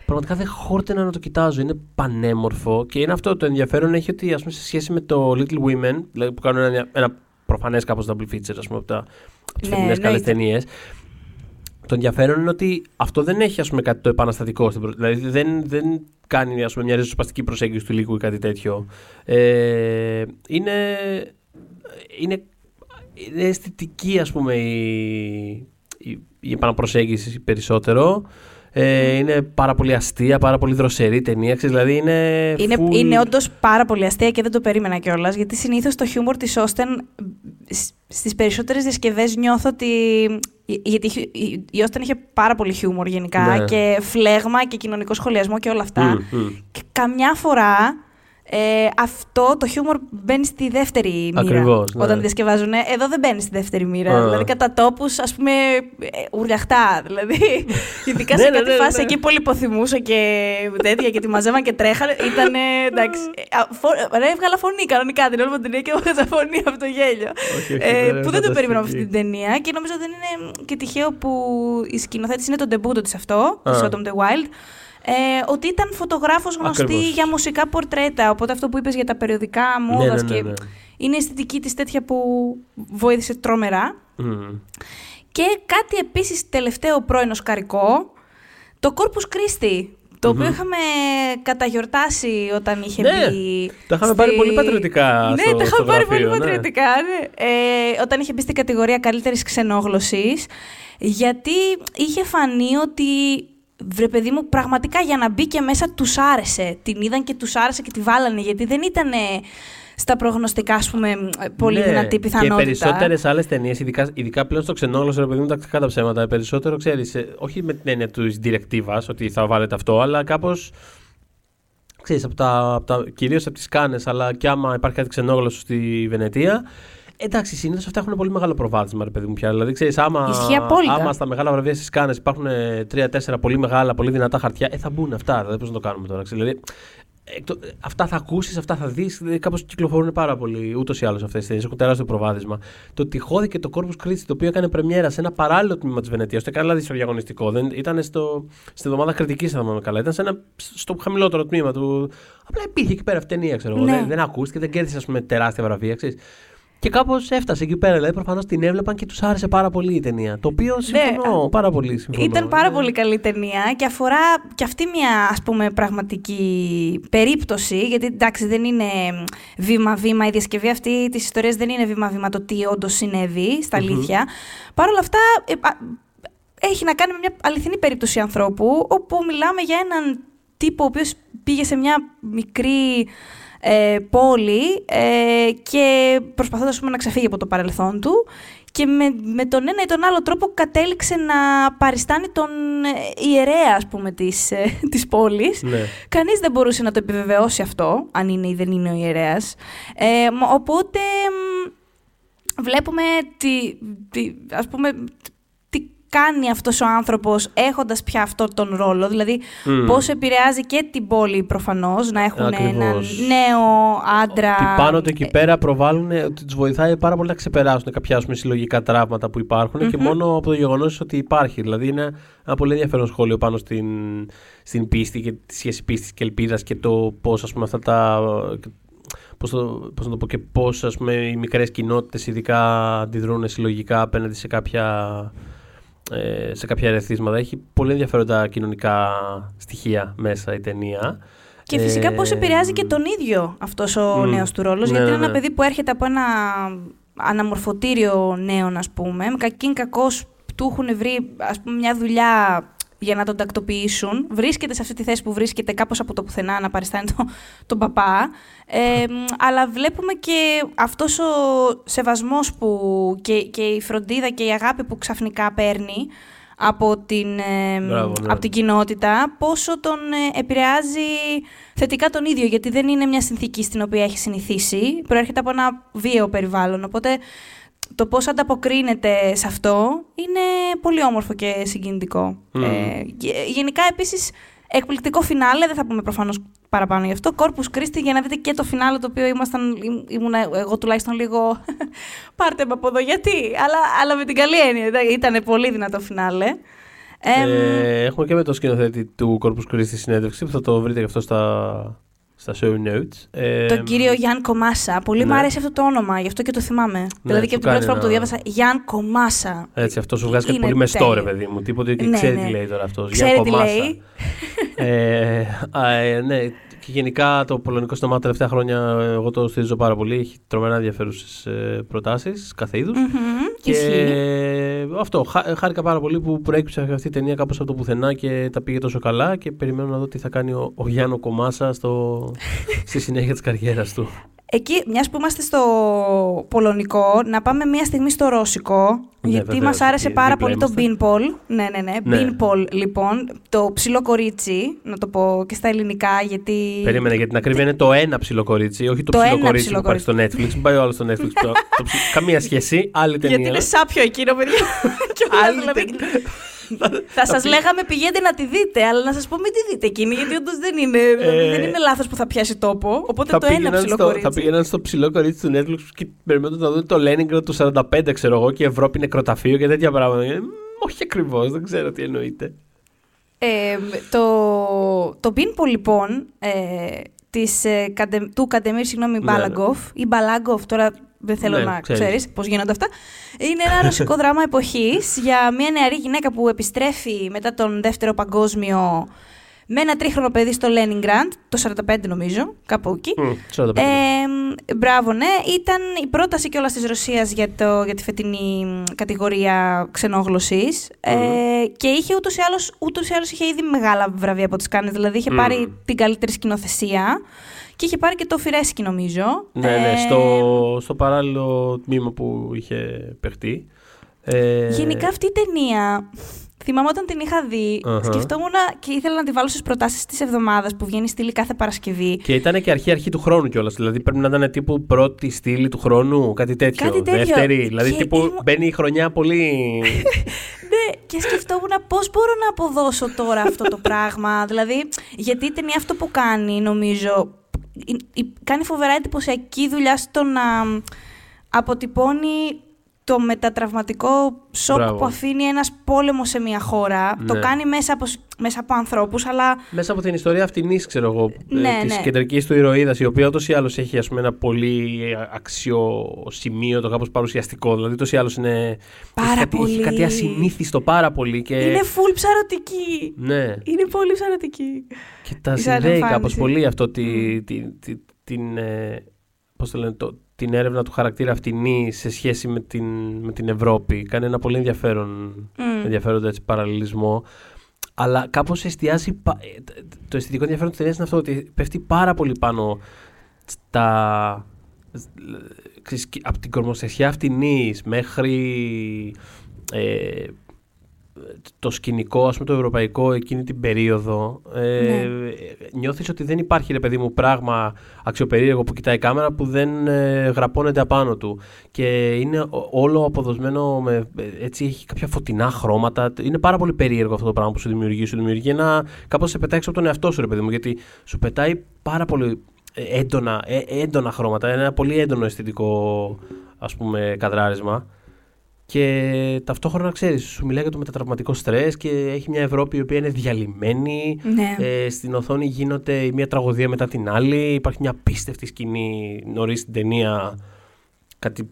Πραγματικά δεν χόρτενα να το κοιτάζω. Είναι πανέμορφο και είναι αυτό το ενδιαφέρον έχει ότι ας πούμε, σε σχέση με το Little Women, δηλαδή που κάνουν ένα, ένα προφανές κάπως double feature, ας πούμε, από τα φετινές ναι, καλές ταινίες. Το ενδιαφέρον είναι ότι αυτό δεν έχει ας πούμε, κάτι το επαναστατικό. Δηλαδή δεν, δεν κάνει ας πούμε, μια ριζοσπαστική προσέγγιση του υλικού ή κάτι τέτοιο. Ε, είναι, είναι, είναι αισθητική ας πούμε η, η, η επαναπροσέγγιση περισσότερο. Ε, είναι πάρα πολύ αστεία, πάρα πολύ δροσερή ταινία. Ξέρεις, δηλαδή είναι. Είναι, full- είναι όντως πάρα πολύ αστεία και δεν το περίμενα κιόλας. Γιατί συνήθως το χιούμορ της Όστεν στις περισσότερες διασκευές νιώθω ότι. Γιατί η- η- η Όστεν είχε πάρα πολύ χιούμορ γενικά Ναι. και φλέγμα και κοινωνικό σχολιασμό και όλα αυτά. Μμ, μμ. Και καμιά φορά ε, αυτό το χιούμορ μπαίνει στη δεύτερη μοίρα. Ακριβώς, ναι. Όταν διασκευάζουν. Εδώ δεν μπαίνει στη δεύτερη μοίρα. Α. Δηλαδή κατά τόπους, ας πούμε, ε, ουρλιαχτά. Δηλαδή. Ειδικά σε Ναι, ναι, κάτι ναι, φάση ναι. εκεί που λιποθυμούσα και τέτοια και τη μαζεύαν και τρέχανε. Ήταν. εντάξει. Ε, α, φω- Ρε, έβγαλα φωνή κανονικά την όλη μου την ταινία και έβγαζα φωνή από το γέλιο. Όχι, όχι, Ε, δεν που δεν το περίμενα από αυτή φανταστική. την ταινία και νομίζω δεν είναι και τυχαίο που η σκηνοθέτηση είναι το ντεμπούτο της αυτό, Α. της Autumn the Wild. Ε, ότι ήταν φωτογράφος γνωστή Ακριβώς. για μουσικά πορτρέτα. Οπότε αυτό που είπες για τα περιοδικά Ναι, μόδας ναι, ναι, και ναι. είναι η αισθητική της τέτοια που βοήθησε τρομερά. Μμ. Και κάτι επίσης τελευταίο πρώην οσκαρικό, το Corpus Christi, το οποίο είχαμε καταγιορτάσει όταν είχε Ναι, μπει. το είχαμε πάρει πολύ πατριωτικά Ναι, στο- το στο είχαμε πάρει πολύ γραφείο, ναι. πατριωτικά. Ναι. Ε, όταν είχε μπει στην κατηγορία καλύτερης ξενόγλωσσης, γιατί είχε φανεί ότι. Βρε παιδί μου, πραγματικά για να μπει και μέσα τους άρεσε. Την είδαν και τους άρεσε και τη βάλανε, γιατί δεν ήταν στα προγνωστικά, ας πούμε, πολύ Ναι, δυνατή πιθανότητα. Και περισσότερες άλλες ταινίες, ειδικά, ειδικά πλέον στο ξενόγλωσσο, ρε παιδί μου, τα κακά τα ψέματα. Περισσότερο ξέρεις, όχι με την έννοια της διρεκτίβα, ότι θα βάλετε αυτό, αλλά κάπως. Ξέρεις, από τα, από τα, κυρίως από τις Κάνες, αλλά και άμα υπάρχει κάτι ξενόγλωσσο στη Βενετία, εντάξει, συνήθως αυτά έχουν πολύ μεγάλο προβάδισμα, ρε παιδί μου πια. Δηλαδή, ξέρεις, άμα, Ισχύει απόλυτα. άμα στα μεγάλα βραβεία στις Κάνες υπάρχουν ε, τρία-τέσσερα πολύ μεγάλα, πολύ δυνατά χαρτιά, ε, θα μπουν αυτά. Δηλαδή, πώς να το κάνουμε τώρα. ξέρεις. Δηλαδή, εκτο- αυτά θα ακούσεις, αυτά θα δεις. Δηλαδή, Κάπως κυκλοφορούν πάρα πολύ ούτως ή άλλως αυτές τις ταινίες. Έχουν τεράστιο προβάδισμα. Το ότι χώθηκε το Corpus Christi, το οποίο έκανε πρεμιέρα σε ένα παράλληλο τμήμα της Βενετίας, ούτε καν δηλαδή στο διαγωνιστικό. Δεν, ήταν στο, στην εβδομάδα κριτικής, αν θυμάμαι καλά. Ήταν σε ένα, στο χαμηλότερο τμήμα του. Απλά υπήρχε εκεί πέρα αυτή η ταινία, ξέρω εγώ. Ναι. Δεν, δεν ακούστηκε, δεν κέρδισε ας πούμε, τεράστια βραβεία, ξέρεις. Και κάπως έφτασε εκεί πέρα. Δηλαδή, προφανώς την έβλεπαν και τους άρεσε πάρα πολύ η ταινία. Το οποίο συμφωνώ πάρα πολύ. Συμφωνώ. Ήταν πάρα Ναι. πολύ καλή ταινία και αφορά και αυτή μια ας πούμε πραγματική περίπτωση γιατί εντάξει δεν είναι βήμα-βήμα η διασκευή αυτή της ιστορίας δεν είναι βήμα-βήμα το τι όντως συνέβη στα αλήθεια. Παρ' όλα αυτά ε, α, έχει να κάνει με μια αληθινή περίπτωση ανθρώπου όπου μιλάμε για έναν τύπο ο οποίος πήγε σε μια μικρή ε, πόλη ε, και προσπαθώντας ας πούμε, να ξεφύγει από το παρελθόν του και με, με τον ένα ή τον άλλο τρόπο κατέληξε να παριστάνει τον ε, ιερέα ας πούμε της, ε, της πόλης. Ναι. Κανείς δεν μπορούσε να το επιβεβαιώσει αυτό, αν είναι ή δεν είναι ο ιερέας. Ε, μ, οπότε μ, βλέπουμε τι, τι, ας πούμε, τι κάνει αυτός ο άνθρωπος έχοντας πια αυτό τον ρόλο. Δηλαδή Μμμ. πώς επηρεάζει και την πόλη προφανώς να έχουν έναν Ακριβώς. νέο άντρα. Ότι πάνω του εκεί πέρα προβάλλουν ότι τους βοηθάει πάρα πολύ να ξεπεράσουν κάποια ας πούμε, συλλογικά τραύματα που υπάρχουν και μόνο από το γεγονός ότι υπάρχει. Δηλαδή είναι ένα πολύ ενδιαφέρον σχόλιο πάνω στην, στην πίστη και τη σχέση πίστης και ελπίδας και το πώς αυτά τα. Πώς, το, πώς να το πω και πώς ας πούμε, οι μικρές κοινότητες ειδικά αντιδρούν συλλογικά απέναντι σε κάποια, ε, σε κάποια ερεθίσματα. Έχει πολύ ενδιαφέροντα κοινωνικά στοιχεία μέσα η ταινία. Και φυσικά πώς Ε, επηρεάζει και τον ίδιο αυτός ο μ, νέος του ρόλος, ναι, γιατί είναι ναι. ένα παιδί που έρχεται από ένα αναμορφωτήριο νέων, ας πούμε, με κακήν κακός του έχουν βρει ας πούμε, μια δουλειά για να τον τακτοποιήσουν. Βρίσκεται σε αυτή τη θέση που βρίσκεται κάπως από το πουθενά να παριστάνει το, τον παπά. Ε, μ, αλλά βλέπουμε και αυτός ο σεβασμός που, και, και η φροντίδα και η αγάπη που ξαφνικά παίρνει από την, ε, Μπράβο, ναι. από την κοινότητα, πόσο τον ε, επηρεάζει θετικά τον ίδιο, γιατί δεν είναι μια συνθήκη στην οποία έχει συνηθίσει, προέρχεται από ένα βίαιο περιβάλλον, οπότε το πώς ανταποκρίνεται σε αυτό είναι πολύ όμορφο και συγκινητικό. Μμμ. Ε, γε- γενικά, επίσης, εκπληκτικό φινάλε, δεν θα πούμε προφανώς παραπάνω γι' αυτό, Corpus Christi, για να δείτε και το φινάλε το οποίο ήμασταν, ήμ- ήμουνα εγώ τουλάχιστον λίγο πάρτε με από εδώ, γιατί, αλλά, αλλά με την καλή έννοια, ήταν- ήταν πολύ δυνατό φινάλε. Εμ, Ε, έχουμε και με το σκηνοθέτη του Corpus Christi συνέντευξη που θα το βρείτε και αυτό στα, στα show notes. Ε, Τον κύριο Γιάν Κομάσα. Πολύ ναι. μου αρέσει αυτό το όνομα, γι' αυτό και το θυμάμαι. δηλαδή και σου από την πρώτη κάνει φορά που το ένα- διάβασα, Γιάν Κομάσα. Έτσι, αυτό σου βγάζει κάτι Είναι πολύ μεστό, ρε τέλειο. παιδί μου. Τίποτε ότι Ναι, ξέρει ναι. τι λέει τώρα αυτός. Ξέρει τι λέει. ε, α, ε, ναι, Και γενικά το πολωνικό στόμα τα τελευταία χρόνια εγώ το στηρίζω πάρα πολύ. Έχει τρομερά ενδιαφέρουσες προτάσεις κάθε είδους. Μμμ, Και Ισχύει. αυτό, χά- χάρηκα πάρα πολύ που προέκυψε αυτή η ταινία κάπως από το πουθενά και τα πήγε τόσο καλά και περιμένω να δω τι θα κάνει ο, ο Γιάννο Κομάσα στο, στη συνέχεια της καριέρας του. Εκεί, μιας που είμαστε στο πολωνικό, να πάμε μια στιγμή στο ρώσικο. Ναι, γιατί βεβαίως, μας άρεσε εκεί πάρα δίπλα πολύ το είμαστε. beanpole. Ναι, ναι, ναι. Ναι. Beanpole, λοιπόν. Το ψηλό κορίτσι, να το πω και στα ελληνικά, γιατί. Περίμενε για την ακρίβεια είναι το ένα ψηλό κορίτσι, όχι το, Το ψηλό ένα κορίτσι ψηλό που υπάρχει στο Netflix. Μην πάει ο άλλος στο Netflix. το, το ψι- Καμία σχέση, άλλη ταινία. Γιατί είναι σάπιο εκείνο, παιδιά. Και όλα, Άλλη δηλαδή, ταινία. Θα σας λέγαμε πηγαίνετε να τη δείτε, αλλά να σας πω μην τη δείτε εκείνη, γιατί όντως δεν είναι, Ε, δεν είναι λάθος που θα πιάσει τόπο. Οπότε θα το ένα πήγαιναν, ψηλό στο, κορίτσι. θα πήγαιναν στο ψηλό κορίτσι του Netflix και περιμένουν να δουν το Leningrad του 45, ξέρω εγώ, και η Ευρώπη νεκροταφείο και τέτοια πράγματα. Ε, μ, όχι ακριβώς, δεν ξέρω τι εννοείται. Ε, το, το Beanpole, λοιπόν, ε, της, ε, Καντε- του Καντεμίρ, συγγνώμη, Ναι, Μπάλαγκοφ, ή Μπαλάγκοφ, τώρα δεν θέλω Ναι, να ξέρεις. ξέρεις πώς γίνονται αυτά. Είναι ένα ρωσικό δράμα εποχής για μια νεαρή γυναίκα που επιστρέφει μετά τον Δεύτερο Παγκόσμιο με ένα τρίχρονο παιδί στο Leningrad, το 45 νομίζω, κάπου εκεί. Μ, 45. Ε, μπράβο, ναι. Ήταν η πρόταση κιόλας της Ρωσίας για, το, για τη φετινή μ, κατηγορία ξενόγλωσσης. Ε, και είχε ούτως ή άλλως ούτως ή άλλως είχε ήδη μεγάλα βραβεία από τι Κάνες. Δηλαδή είχε Μμμ. πάρει την καλύτερη σκηνοθεσία και είχε πάρει και το Φιρέσκι, νομίζω. Ναι, ναι, Ε, στο, στο παράλληλο τμήμα που είχε παιχτεί. Ε, Γενικά αυτή η ταινία. Θυμάμαι όταν την είχα δει, Αχα. σκεφτόμουν και ήθελα να τη βάλω στις προτάσεις της εβδομάδας που βγαίνει στήλη κάθε Παρασκευή. Και ήταν και αρχή-αρχή του χρόνου κιόλας. Δηλαδή πρέπει να ήταν τύπου πρώτη στήλη του χρόνου, κάτι τέτοιο. Κάτι τέτοιο. Δεύτερη. Δηλαδή Και τύπου ήμουν- μπαίνει η χρονιά πολύ. Ναι, και σκεφτόμουν πώς μπορώ να αποδώσω τώρα αυτό το πράγμα. Δηλαδή, γιατί η ταινία αυτό που κάνει, νομίζω, η- η- κάνει φοβερά εντυπωσιακή δουλειά στο να αποτυπώνει το μετατραυματικό σοκ Μπράβο. που αφήνει ένας πόλεμος σε μια χώρα. Το Ναι. κάνει μέσα από, σ- μέσα από ανθρώπους, αλλά Μέσα από την ιστορία αυτήν, ξέρω εγώ, Ναι, της ναι. κεντρικής του ηρωίδας, η οποία ούτως ή άλλως έχει ας πούμε, ένα πολύ αξιοσημείωτο, κάπως παρουσιαστικό. Δηλαδή ούτως ή άλλως είναι. Πάρα έχει, κάτι, έχει πολύ. κάτι ασυνήθιστο πάρα πολύ. Και... είναι full ψαρωτική. Ναι. Είναι πολύ ψαρωτική. Και τα Η συνδέει Silent κάπως Fantasy. πολύ αυτό τη, τη, τη- την. ε, πώς το λένε, το, την έρευνα του χαρακτήρα αυτινή σε σχέση με την, με την Ευρώπη. Κάνει ένα πολύ ενδιαφέρον, Μμ. ενδιαφέροντα έτσι, παραλληλισμό. Αλλά κάπως εστιάζει. πα- ε, τ- τ- Το αισθητικό ενδιαφέρον της ταινίας είναι αυτό ότι πέφτει πάρα πολύ πάνω στα. ξέρεις, και από την κορμοστασιά αυτινής μέχρι ε, το σκηνικό, ας πούμε, το ευρωπαϊκό εκείνη την περίοδο, ε, Ναι. νιώθεις ότι δεν υπάρχει, ρε παιδί μου, πράγμα αξιοπερίεργο που κοιτάει η κάμερα που δεν ε, γραπώνεται απάνω του. Και είναι ο- όλο αποδοσμένο, με, ε, έτσι έχει κάποια φωτεινά χρώματα. Είναι πάρα πολύ περίεργο αυτό το πράγμα που σου δημιουργεί. Σου δημιουργεί ένα, κάπως σε πετάει έξω από τον εαυτό σου, ρε παιδί μου, γιατί σου πετάει πάρα πολύ ε, έντονα, ε, έντονα χρώματα, ένα πολύ έντονο αισθητικό, ας πούμε, καδράρισμα. Και ταυτόχρονα ξέρεις, σου μιλάει για το μετατραυματικό στρες και έχει μια Ευρώπη η οποία είναι διαλυμένη. Ναι. Ε, στην οθόνη γίνεται η μία τραγωδία μετά την άλλη. Υπάρχει μια απίστευτη σκηνή νωρίς στην ταινία. Κάτι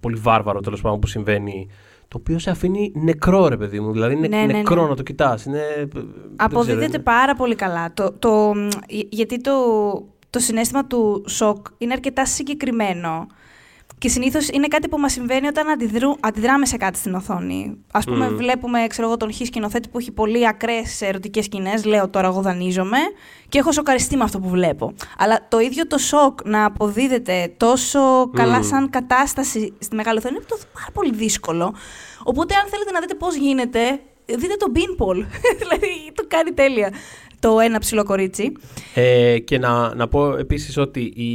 πολύ βάρβαρο τέλος πάντων που συμβαίνει. Το οποίο σε αφήνει νεκρό, ρε παιδί μου. Δηλαδή είναι Ναι, ναι, νεκρό ναι. να το κοιτάς. Είναι... Αποδίδεται δεν ξέρω, πάρα πολύ καλά. Το, το, γιατί το, το συνέστημα του σοκ είναι αρκετά συγκεκριμένο. Και συνήθως είναι κάτι που μας συμβαίνει όταν αντιδρού, αντιδράμε σε κάτι στην οθόνη. Α πούμε, Μμμ. βλέπουμε ξέρω εγώ, τον χ σκηνοθέτη που έχει πολύ ακραίες ερωτικές σκηνές. Λέω τώρα, εγώ δανείζομαι και έχω σοκαριστεί με αυτό που βλέπω. Αλλά το ίδιο το σοκ να αποδίδεται τόσο καλά Μμ. σαν κατάσταση στη μεγάλη οθόνη είναι το πάρα πολύ δύσκολο. Οπότε, αν θέλετε να δείτε πώς γίνεται, δείτε το Beanpole. δηλαδή, το κάνει τέλεια. Το ένα ψηλό κορίτσι. Ε, και να, να πω επίσης ότι η,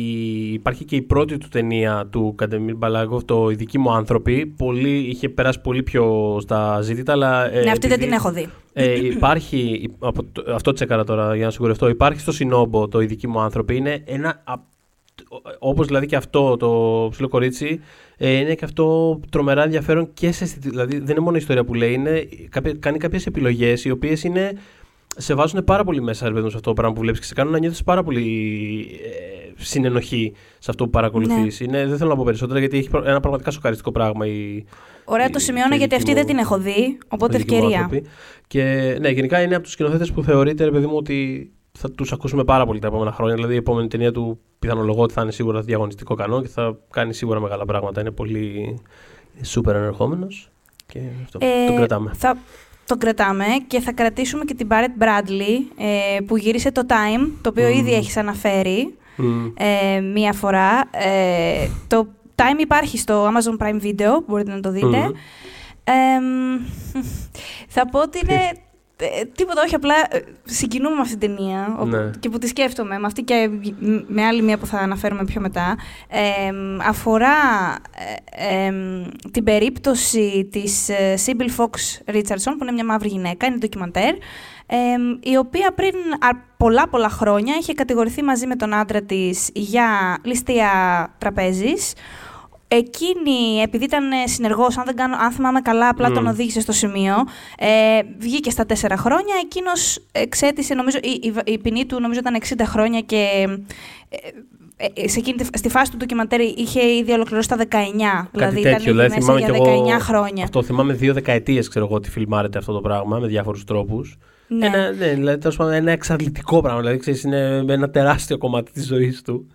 υπάρχει και η πρώτη του ταινία του Καντεμίρ Μπαλάγκοφ, το «Οι δικοί μου άνθρωποι». Πολύ, είχε περάσει πολύ πιο στα ζήτητα, αλλά... ε, ναι, αυτή δεν επειδή- την έχω δει. Ε, υπάρχει, από, το- αυτό τσεκάρα τώρα για να σιγουρευτώ, υπάρχει στο Σινόμπο το «Οι δικοί μου άνθρωποι». Είναι ένα, α- όπως δηλαδή και αυτό το ψηλό κορίτσι, ε, είναι και αυτό τρομερά ενδιαφέρον και σε αισθητι- Δηλαδή δεν είναι μόνο η ιστορία που λέει, είναι, κάποια- κάνει κάποιες επιλογές οι οποίες είναι σε βάζουν πάρα πολύ μέσα ρε παιδί μου, σε αυτό το πράγμα που βλέπεις και σε κάνουν να νιώθεις πάρα πολύ ε, συνενοχή σε αυτό που παρακολουθείς. Είναι, δεν θέλω να πω περισσότερα γιατί έχει ένα πραγματικά σοκαριστικό πράγμα. Η, Ωραία, η- το σημειώνω και η γιατί δική αυτή μου- δεν την έχω δει, οπότε οι δικοί μου ευκαιρία. άνθρωποι. Και ναι, γενικά είναι από τους σκηνοθέτες που θεωρείται, ρε παιδί μου, ότι θα τους ακούσουμε πάρα πολύ τα επόμενα χρόνια. Δηλαδή η επόμενη ταινία του πιθανολογώ ότι θα είναι σίγουρα διαγωνιστικό κανό και θα κάνει σίγουρα μεγάλα πράγματα. Είναι πολύ σούπερ ενερχόμενος και αυτό. Ε, τον κρατάμε. Θα τον κρατάμε και θα κρατήσουμε και την Barrett Bradley ε, που γύρισε το Time, το οποίο Μμμ. ήδη έχεις αναφέρει Μμ. ε, μία φορά. Ε, το Time υπάρχει στο Amazon Prime Video, μπορείτε να το δείτε. Μμμ. Εμ, θα πω ότι είναι ε, τίποτα, όχι απλά ε, συγκινούμε με αυτή την ταινία όπου- Ναι. και που τη σκέφτομαι, με αυτή και μ- με άλλη μία που θα αναφέρουμε πιο μετά. Εμ, αφορά ε, εμ, την περίπτωση της ε, Sybil Fox Richardson, που είναι μια μαύρη γυναίκα, είναι ντοκιμαντέρ, εμ, η οποία πριν α- πολλά πολλά χρόνια είχε κατηγορηθεί μαζί με τον άντρα της για ληστεία τραπέζης. Εκείνη, επειδή ήταν ε, συνεργός, αν, δεν κάνω, αν θυμάμαι καλά, απλά Μμ. τον οδήγησε στο σημείο, ε, βγήκε στα τέσσερα χρόνια. Εκείνος εξέτησε, νομίζω, η, η, η ποινή του νομίζω ήταν 60 χρόνια και ε, ε, ε, σε εκείνη, τη- στη φάση του ντοκιμαντέρ είχε ήδη ολοκληρώσει τα 19. δηλαδή τέτοιο, ήταν ήδη δηλαδή, μέσα θυμάμαι για κι 19 εγώ χρόνια. Αυτό θυμάμαι δύο δεκαετίες, ξέρω εγώ, ότι φιλμάρεται αυτό το πράγμα με διάφορους τρόπους. Ναι. Ένα, ναι, δηλαδή, τέλος πάντων, ένα εξαντλητικό πράγμα. Δηλαδή, ξέρεις, είναι ένα τεράστιο κομμάτι της ζωής του.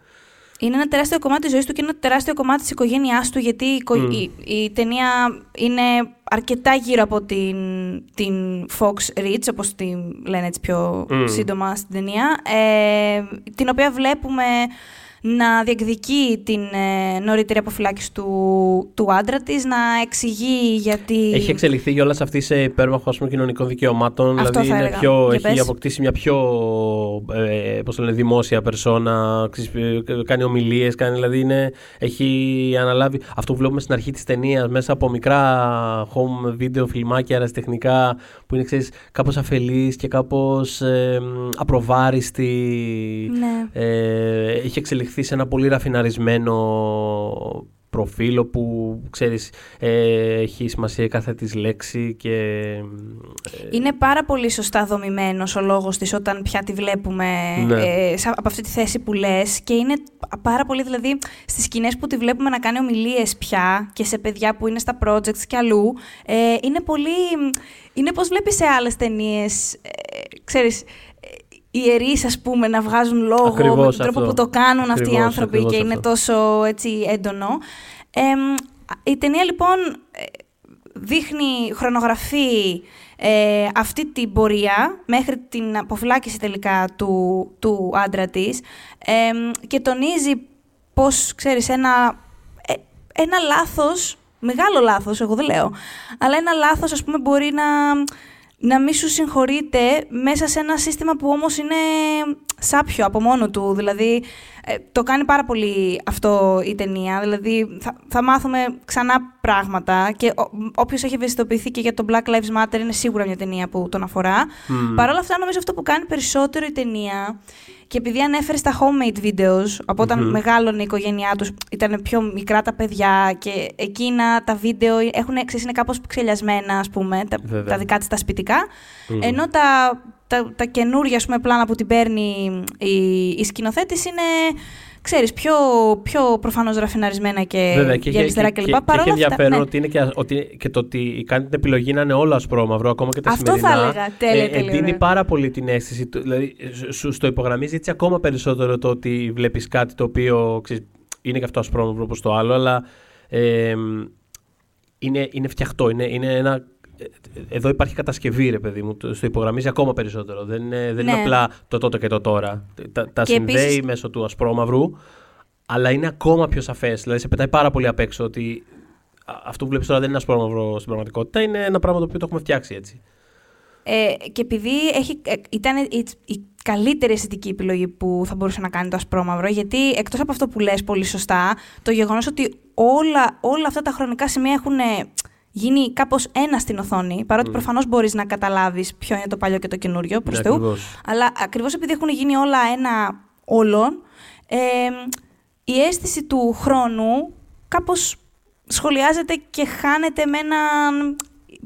Είναι ένα τεράστιο κομμάτι της ζωής του και είναι ένα τεράστιο κομμάτι της οικογένειάς του, γιατί η, οικο- Μμ. η, η ταινία είναι αρκετά γύρω από την, την Fox Rich, όπως την λένε έτσι πιο Μμ. σύντομα στην ταινία, ε, την οποία βλέπουμε να διεκδικεί την ε, νωρίτερη αποφυλάκηση του, του άντρα της, να εξηγεί γιατί... Έχει εξελιχθεί κιόλα αυτή σε υπέρμαχο ας πούμε, κοινωνικών δικαιωμάτων. Αυτό δηλαδή θα είναι έλεγα. πιο, Για έχει πες. αποκτήσει μια πιο ε, πώς το λένε, δημόσια περσόνα. ξέρεις, ε, Κάνει ομιλίες, κάνει, δηλαδή είναι, έχει αναλάβει αυτό που βλέπουμε στην αρχή της ταινίας μέσα από μικρά home video φιλμάκια αεραστεχνικά που είναι ξέρεις, κάπως αφελής και κάπως ε, απροβάριστη. Ναι. Ε, έχει εξελιχθεί σε ένα πολύ ραφιναρισμένο προφίλ όπου ξέρεις ε, έχει σημασία η κάθε της λέξη και ε, Είναι πάρα πολύ σωστά δομημένος ο λόγος της όταν πια τη βλέπουμε Ναι. ε, σα- από αυτή τη θέση που λες και είναι πάρα πολύ δηλαδή στις σκηνές που τη βλέπουμε να κάνει ομιλίες πια και σε παιδιά που είναι στα projects και αλλού ε, είναι πολύ, είναι πως βλέπεις σε άλλες ταινίες ε, ξέρεις ε, ιερείς ας πούμε να βγάζουν λόγο Ακριβώς με τον τρόπο αυτό. που το κάνουν αυτοί οι Ακριβώς, άνθρωποι ακριβώς και είναι αυτό. τόσο έτσι έντονο. Εμ, η ταινία λοιπόν ε, δείχνει, χρονογραφεί ε, αυτή την πορεία μέχρι την αποφυλάκηση τελικά του, του άντρα της εμ, και τονίζει πως, ξέρεις, ένα, ε, ένα λάθος, μεγάλο λάθος, εγώ δεν λέω, αλλά ένα λάθος, ας πούμε, μπορεί να, να μην σου συγχωρείται μέσα σε ένα σύστημα που όμως είναι σάπιο από μόνο του. Δηλαδή, ε, το κάνει πάρα πολύ αυτό η ταινία. Δηλαδή, θα, θα μάθουμε ξανά πράγματα και ο, όποιος έχει ευαισθητοποιηθεί και για το Black Lives Matter είναι σίγουρα μια ταινία που τον αφορά. μ, Παρ' όλα αυτά, νομίζω αυτό που κάνει περισσότερο η ταινία και επειδή ανέφερες στα homemade videos, από όταν Μμμ. μεγάλωνε η οικογένειά τους, ήταν πιο μικρά τα παιδιά και εκείνα τα βίντεο έχουν, ξέρεις, είναι κάπως ξελιασμένα, ας πούμε, τα, Βέβαια. τα δικά της τα σπιτικά. μ. Ενώ τα, τα, τα καινούργια ας πούμε, πλάνα που την παίρνει η, η σκηνοθέτης είναι, ξέρεις, πιο, πιο προφανώς ραφιναρισμένα και Βέβαια, και, για αριστερά και, κλπ. και, Παρ' και έχει όλα αυτά, ενδιαφέρον ναι. ότι είναι και, ότι, και το ότι κάνει την επιλογή να είναι όλο ασπρόμαυρο, ακόμα και τα Αυτό θα σημερινά. έλεγα. Τέλεια, ε, τέλεια, εντείνει ωραία. πάρα πολύ την αίσθηση. του- Δηλαδή, σου στο υπογραμμίζει έτσι ακόμα περισσότερο το ότι βλέπεις κάτι το οποίο ξέρεις, είναι και αυτός ασπρόμαυρο όπω το άλλο, αλλά ε, είναι, είναι φτιαχτό. Είναι, είναι ένα. Ε, Εδώ υπάρχει κατασκευή, ρε παιδί μου. Το- Στο υπογραμμίζει ακόμα περισσότερο. Δεν είναι, δεν είναι Ναι. απλά το τότε και το τώρα. Τα, τα Και συνδέει επίσης- μέσω του ασπρόμαυρου, αλλά είναι ακόμα πιο σαφές. Δηλαδή, σε πετάει πάρα πολύ απ' έξω ότι α, αυτό που βλέπεις τώρα δεν είναι ασπρόμαυρο στην πραγματικότητα. Είναι ένα πράγμα το οποίο το έχουμε φτιάξει έτσι. Ε, και επειδή έχει, ε, ήταν η, η καλύτερη αισθητική επιλογή που θα μπορούσε να κάνει το ασπρόμαυρο, γιατί εκτός από αυτό που λες πολύ σωστά, το γεγονός ότι όλα, όλα αυτά τα χρονικά σημεία έχουν ε, γίνει κάπως ένα στην οθόνη, παρότι Μμ. προφανώς μπορείς να καταλάβεις ποιο είναι το παλιό και το καινούριο, προς Ναι, Θεού, ακριβώς. αλλά ακριβώς επειδή έχουν γίνει όλα ένα όλον, ε, η αίσθηση του χρόνου κάπως σχολιάζεται και χάνεται με έναν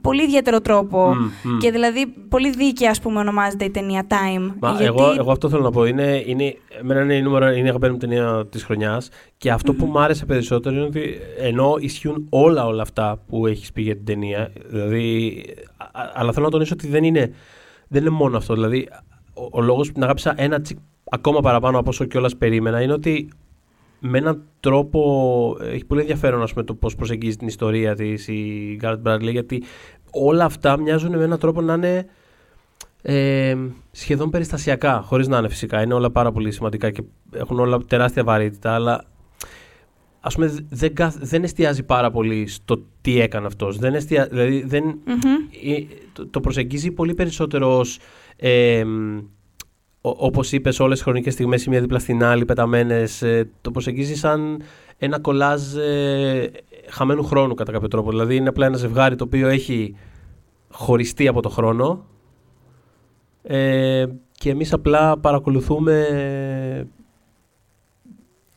πολύ ιδιαίτερο τρόπο. Μμ, μμ. Και δηλαδή πολύ δίκαια, ας πούμε, ονομάζεται η ταινία Time. Μα γιατί... εγώ, εγώ αυτό θέλω να πω. Είναι, είναι, εμένα είναι η, νούμερο, είναι η αγαπημένη μου ταινία της χρονιάς. Και αυτό που μου άρεσε περισσότερο είναι ότι ενώ ισχύουν όλα όλα αυτά που έχεις πει για την ταινία. Δηλαδή, α- α- αλλά θέλω να τονίσω ότι δεν είναι, δεν είναι μόνο αυτό. Δηλαδή, ο, ο λόγος που την αγάπησα ένα τσικ ακόμα παραπάνω από όσο κιόλας περίμενα είναι ότι με έναν τρόπο έχει πολύ ενδιαφέρον ας πούμε, το πώς προσεγγίζει την ιστορία της η Garrett Bradley γιατί όλα αυτά μοιάζουν με έναν τρόπο να είναι ε, σχεδόν περιστασιακά, χωρίς να είναι φυσικά. Είναι όλα πάρα πολύ σημαντικά και έχουν όλα τεράστια βαρύτητα, αλλά ας πούμε δεν, δεν εστιάζει πάρα πολύ στο τι έκανε αυτός. Δεν εστια, δηλαδή δεν, το, το, προσεγγίζει πολύ περισσότερο ως, ε, όπως είπες όλες τις χρονικές στιγμές η μία δίπλα στην άλλη πεταμένες, ε, το προσεγγίζεις σαν ένα κολάζ ε, χαμένου χρόνου κατά κάποιο τρόπο. Δηλαδή είναι απλά ένα ζευγάρι το οποίο έχει χωριστεί από το χρόνο ε, και εμείς απλά παρακολουθούμε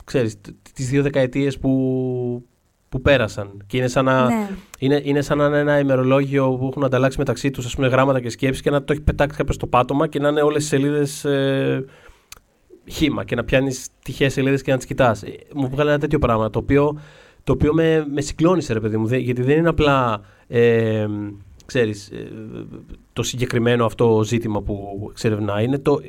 ξέρεις, τις δύο δεκαετίες που, που πέρασαν. Και είναι σαν, να, ναι. είναι, είναι σαν να είναι ένα ημερολόγιο που έχουν ανταλλάξει μεταξύ τους ας πούμε, γράμματα και σκέψεις και να το έχει πετάξει κάποιος στο πάτωμα και να είναι όλες οι σελίδες ε, χήμα και να πιάνεις τυχαίες σελίδες και να τις κοιτάς. Ε, μου βγάλε ένα τέτοιο πράγμα το οποίο, το οποίο με, με συγκλώνησε ρε παιδί μου γιατί δεν είναι απλά... Ε, ξέρεις, ε, το συγκεκριμένο αυτό ζήτημα που εξερευνά. Είναι το...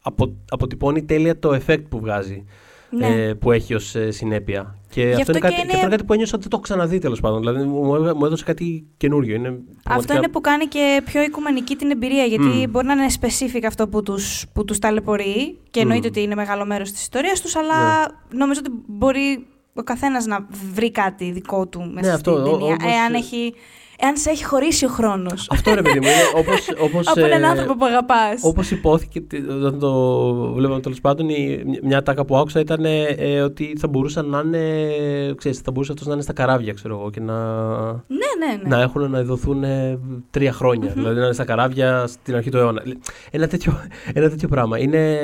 Απο, αποτυπώνει τέλεια το effect που βγάζει. Ναι. Ε, που έχει ως ε, συνέπεια. Και αυτό, είναι κάτι, είναι... αυτό είναι κάτι που ένιωσα ότι δεν το έχω ξαναδεί τέλος πάντων. Δηλαδή μου, μου έδωσε κάτι καινούριο. Είναι πραγματικά... Αυτό είναι που κάνει και πιο οικουμενική την εμπειρία. Γιατί mm. μπορεί να είναι specific αυτό που του που τους ταλαιπωρεί και εννοείται mm. ότι είναι μεγάλο μέρος της ιστορίας τους, αλλά ναι. νομίζω ότι μπορεί ο καθένας να βρει κάτι δικό του μέσα ναι, στην αυτό, ταινία. Όπως... Εάν έχει εάν σε έχει χωρίσει ο χρόνος. Αυτό ρε παιδί μου. Όπως, όπως, Από έναν ε, άνθρωπο που αγαπάς. Όπως υπόθηκε όταν το βλέπαμε τέλος πάντων, μια τάκα που άκουσα ήταν ε, ότι θα μπορούσαν να είναι. Ξέρεις, θα μπορούσε αυτός να είναι στα καράβια, ξέρω εγώ, και να, ναι, ναι, ναι. να έχουν να ειδωθούν τρία χρόνια. Mm-hmm. Δηλαδή να είναι στα καράβια στην αρχή του αιώνα. Ένα τέτοιο, ένα τέτοιο πράγμα. Είναι.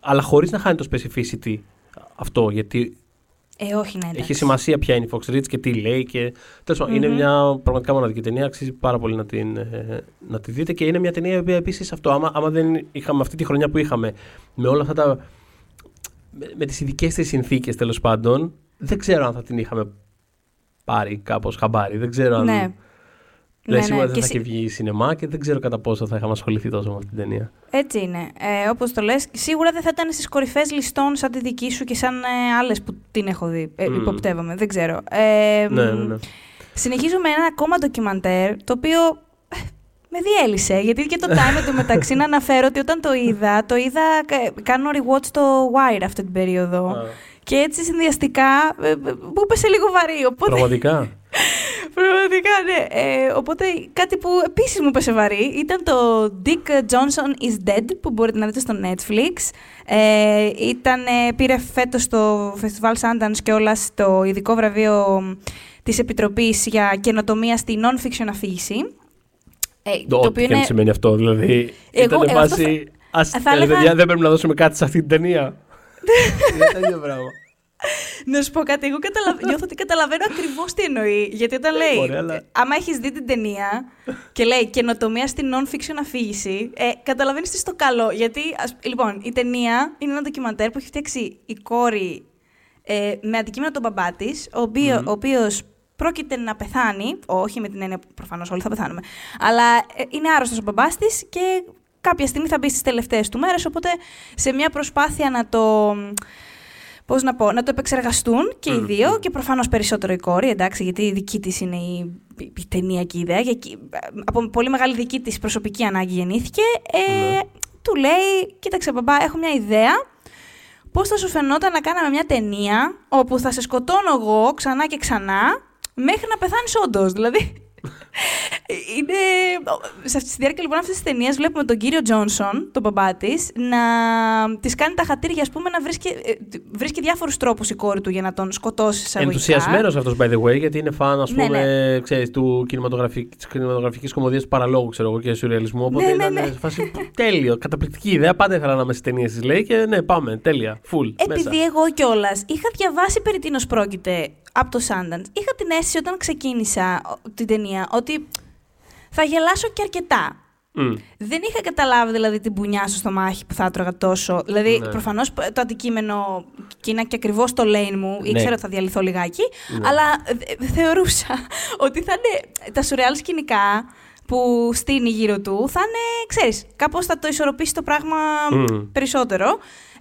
Αλλά χωρίς να χάνει το specificity αυτό, γιατί ε, όχι, ναι, Έχει σημασία ποια είναι η Fox Ridge και τι λέει. Και... mm-hmm. είναι μια πραγματικά μοναδική ταινία. Αξίζει πάρα πολύ να, την, ε, να τη δείτε. Και είναι μια ταινία η οποία επίσης αυτό, άμα, άμα δεν είχαμε αυτή τη χρονιά που είχαμε, με όλα αυτά τα. με, με τις ειδικές της συνθήκες τέλος πάντων, δεν ξέρω αν θα την είχαμε πάρει κάπως χαμπάρι. Δεν ξέρω αν. Ναι. Ναι, σίγουρα ναι, δεν θα είχε βγει σινεμά και δεν ξέρω κατά πόσο θα είχαμε ασχοληθεί τόσο με αυτή την ταινία. Έτσι είναι. Ε, Όπως το λες, σίγουρα δεν θα ήταν στις κορυφές ληστών σαν τη δική σου και σαν ε, άλλες που την έχω δει. Ε, mm. Υποπτεύομαι, δεν ξέρω. Ε, ναι, ναι, ναι. Συνεχίζω με ένα ακόμα ντοκιμαντέρ το οποίο ε, με διέλυσε. Γιατί και το time του μεταξύ να αναφέρω ότι όταν το είδα, το είδα. Κάνω rewatch το Wire αυτή την περίοδο. Και έτσι συνδυαστικά ε, μου έπεσε λίγο βαρύ. Οπότε... Πραγματικά; Πραγματικά, ναι. Ε, οπότε κάτι που επίσης μου πέσε βαρύ ήταν το Dick Johnson is Dead που μπορείτε να δείτε στο Netflix. Ε, ήταν, πήρε φέτος το Festival Sundance και όλα στο ειδικό βραβείο της Επιτροπής για καινοτομία στη non-fiction αφήγηση. Ε, το, το οποίο είναι... σημαίνει αυτό, δηλαδή. Εγώ, ήταν εγώ θα... Ας, θα έλεγα... δεν πρέπει να δώσουμε κάτι σε αυτή την ταινία. είναι τέτοιο πράγμα. Να σου πω κάτι. Εγώ καταλαβα... νιώθω ότι καταλαβαίνω ακριβώς τι εννοεί. Γιατί όταν ε, λέει. Ωραία, αλλά... Άμα έχεις δει την ταινία και λέει καινοτομία στην non-fiction αφήγηση, ε, καταλαβαίνεις τι στο καλό. Γιατί, ας... λοιπόν, η ταινία είναι ένα ντοκιμαντέρ που έχει φτιάξει η κόρη ε, με αντικείμενο τον μπαμπά της, ο, οποίο, mm. οποίος πρόκειται να πεθάνει. Όχι με την έννοια που προφανώς όλοι θα πεθάνουμε. Αλλά ε, είναι άρρωστος ο μπαμπάς της και κάποια στιγμή θα μπει στις τελευταίες του μέρες. Οπότε σε μια προσπάθεια να το πώς να πω, να το επεξεργαστούν και οι δύο και προφανώς περισσότερο η κόρη, εντάξει, γιατί η δική της είναι η, η ταινιακή ιδέα και από πολύ μεγάλη δική της προσωπική ανάγκη γεννήθηκε. Ε, ναι. Του λέει, κοίταξε μπαμπά, έχω μια ιδέα, πώς θα σου φαινόταν να κάναμε μια ταινία όπου θα σε σκοτώνω εγώ ξανά και ξανά μέχρι να πεθάνεις όντως. Δηλαδή, είναι... Σε αυτή τη διάρκεια λοιπόν αυτή τη ταινία βλέπουμε τον κύριο Τζόνσον, τον μπαμπά της, να τη κάνει τα χατήρια, ας πούμε, να βρίσκει, ε, βρίσκει διάφορους τρόπους η κόρη του για να τον σκοτώσει Ενθουσιασμένος αυτός, by the way, γιατί είναι φαν, ας ναι, πούμε, ναι. Ξέρεις, του κινηματογραφική της κινηματογραφικής κομμωδίας παραλόγου ξέρω εγώ, και σουρεαλισμού. Οπότε ναι, ναι, ναι. φάση τέλειο, καταπληκτική ιδέα. Πάντα ήθελα να είμαι στι ταινίες της, λέει, και ναι, πάμε, τέλεια, full. Επειδή μέσα. εγώ κιόλας είχα διαβάσει περί τίνος πρόκειται από το Sundance. Είχα την αίσθηση όταν ξεκίνησα την ταινία ότι θα γελάσω και αρκετά. Δεν είχα καταλάβει δηλαδή την πουνιά σου στο μάχη που θα έτρωγα τόσο. Δηλαδή, ναι. προφανώς το αντικείμενο και είναι και ακριβώς το lane μου, ναι. ήξερα ότι θα διαλυθώ λιγάκι, ναι. αλλά θεωρούσα ότι θα είναι τα σουρεάλ σκηνικά που στείνει γύρω του θα είναι, ξέρεις, κάπως θα το ισορροπήσει το πράγμα Μμμ. περισσότερο.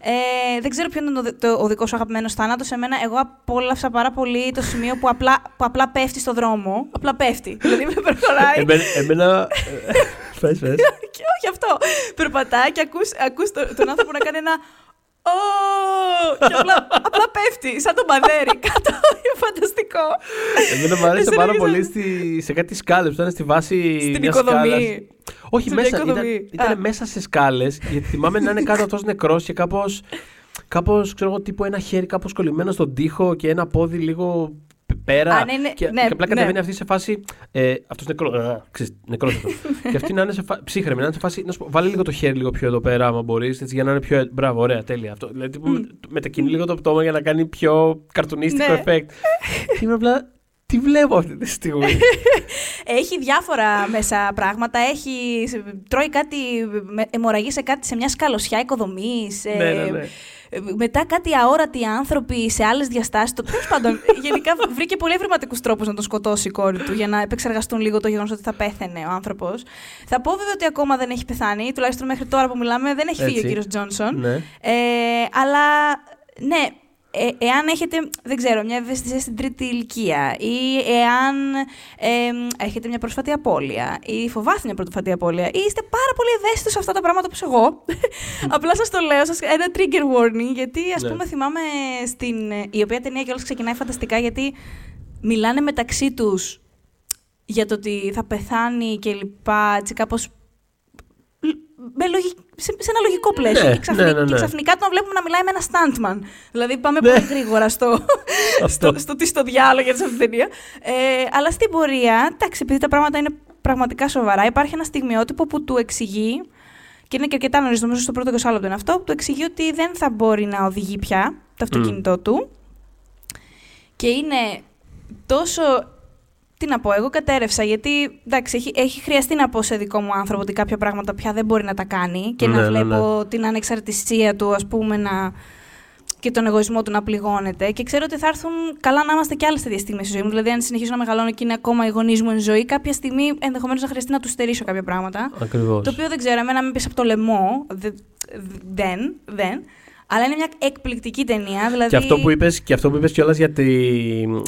Ε, δεν ξέρω ποιο είναι το, το, ο δικός σου αγαπημένος θάνατος. Εμένα, εγώ απόλαυσα πάρα πολύ το σημείο που απλά, που απλά πέφτει στο δρόμο. Απλά πέφτει. δηλαδή με προχωράει. Εμένα. εμένα ε, πες, πες. και όχι αυτό. Περπατάει και ακούς, ακούς το- τον άνθρωπο να κάνει ένα. «Ω!» και απλά, απλά πέφτει, σαν τον Μπαδέρι κάτω. Είναι φανταστικό. Εμένα μου άρεσε Εσένα πάρα και πολύ σαν- στη, σε κάτι σκάλες που ήταν στη βάση. Στην μιας οικοδομή. σκάλας. Όχι, Σε μια μέσα. Ήταν, οικοδομή. ήταν Α. μέσα σε σκάλες. Γιατί θυμάμαι να είναι κάτω αυτός νεκρός και κάπως. Κάπως, ξέρω εγώ, τύπου ένα χέρι κάπως κολλημένο στον τοίχο και ένα πόδι λίγο π- πέρα. Α, ναι, ναι, και, ναι, και απλά ναι. κατεβαίνει αυτή σε φάση. Ε, αυτός νεκρό. Ε, ξέρεις, νεκρός αυτό. και αυτή να είναι σε φάση. Ψύχρεμη, να είναι σε φάση. Να σου πω, βάλε λίγο το χέρι λίγο πιο εδώ πέρα, άμα μπορείς. Για να είναι πιο. ε- Μπράβο, ωραία, τέλεια. Αυτό. Δηλαδή, τύπου, με- μετακινεί λίγο το πτώμα για να κάνει πιο καρτουνίστικο Ναι. effect. και είμαι απλά. Τι βλέπω αυτή τη στιγμή; Έχει διάφορα μέσα πράγματα. Έχει, τρώει κάτι, με- αιμορραγεί σε κάτι σε μια σκαλωσιά οικοδομής. ναι, ναι, ναι. Μετά κάτι αόρατοι άνθρωποι σε άλλες διαστάσεις. Τέλος πάντων, γενικά βρήκε πολύ ευρηματικού τρόπους να τον σκοτώσει η κόρη του για να επεξεργαστούν λίγο το γεγονός ότι θα πέθαινε ο άνθρωπος. Θα πω βέβαια ότι ακόμα δεν έχει πεθάνει, τουλάχιστον μέχρι τώρα που μιλάμε δεν έχει φύγει ο Έτσι. κύριος Τζόνσον. ναι. Ε, αλλά ναι, ε, εάν έχετε, δεν ξέρω, μια ευαισθησία στην τρίτη ηλικία ή εάν ε, έχετε μια πρόσφατη απώλεια ή φοβάστε μια πρόσφατη απώλεια ή είστε πάρα πολύ ευαίσθητοι σε αυτά τα πράγματα όπως εγώ, απλά σας το λέω, σας ένα trigger warning, γιατί ας Ναι. πούμε θυμάμαι στην... ε, η οποία ταινία κιόλας ξεκινάει φανταστικά γιατί μιλάνε μεταξύ τους για το ότι θα πεθάνει και λοιπά, έτσι κάπως με λογι- σε, σε ένα λογικό πλαίσιο. Ναι, και, ξαφνι- ναι, ναι, ναι. και ξαφνικά τον βλέπουμε να μιλάει με ένα stuntman. Δηλαδή πάμε Ναι. πολύ γρήγορα στο, Αυτό. στο, στο τι στο διάλογο για αυτή την ταινία. Ε, αλλά στην πορεία, εντάξει, επειδή τα πράγματα είναι πραγματικά σοβαρά, υπάρχει ένα στιγμιότυπο που του εξηγεί. Και είναι και αρκετά νωρίς, νομίζω στο πρώτο 20 λεπτό είναι αυτό, που του εξηγεί ότι δεν θα μπορεί να οδηγεί πια το αυτοκίνητό του. Και είναι τόσο. Τι να πω, εγώ κατέρευσα γιατί εντάξει, έχει, έχει χρειαστεί να πω σε δικό μου άνθρωπο ότι κάποια πράγματα πια δεν μπορεί να τα κάνει και Ναι, να ναι, βλέπω την ανεξαρτησία του, ας πούμε, να, και τον εγωισμό του να πληγώνεται. Και ξέρω ότι θα έρθουν καλά να είμαστε και άλλες τέτοιες στιγμές στη ζωή μου. Δηλαδή, αν συνεχίσω να μεγαλώνω και είναι ακόμα οι γονείς μου εν ζωή, κάποια στιγμή ενδεχομένως να χρειαστεί να τους στερήσω κάποια πράγματα. Ακριβώς. Το οποίο δεν ξέρω, εμένα με πέσει από το λαιμό. Δε- Δεν, δεν. Αλλά είναι μια εκπληκτική ταινία. Δηλαδή... Και αυτό που είπες, και αυτό που είπες κιόλας για τη,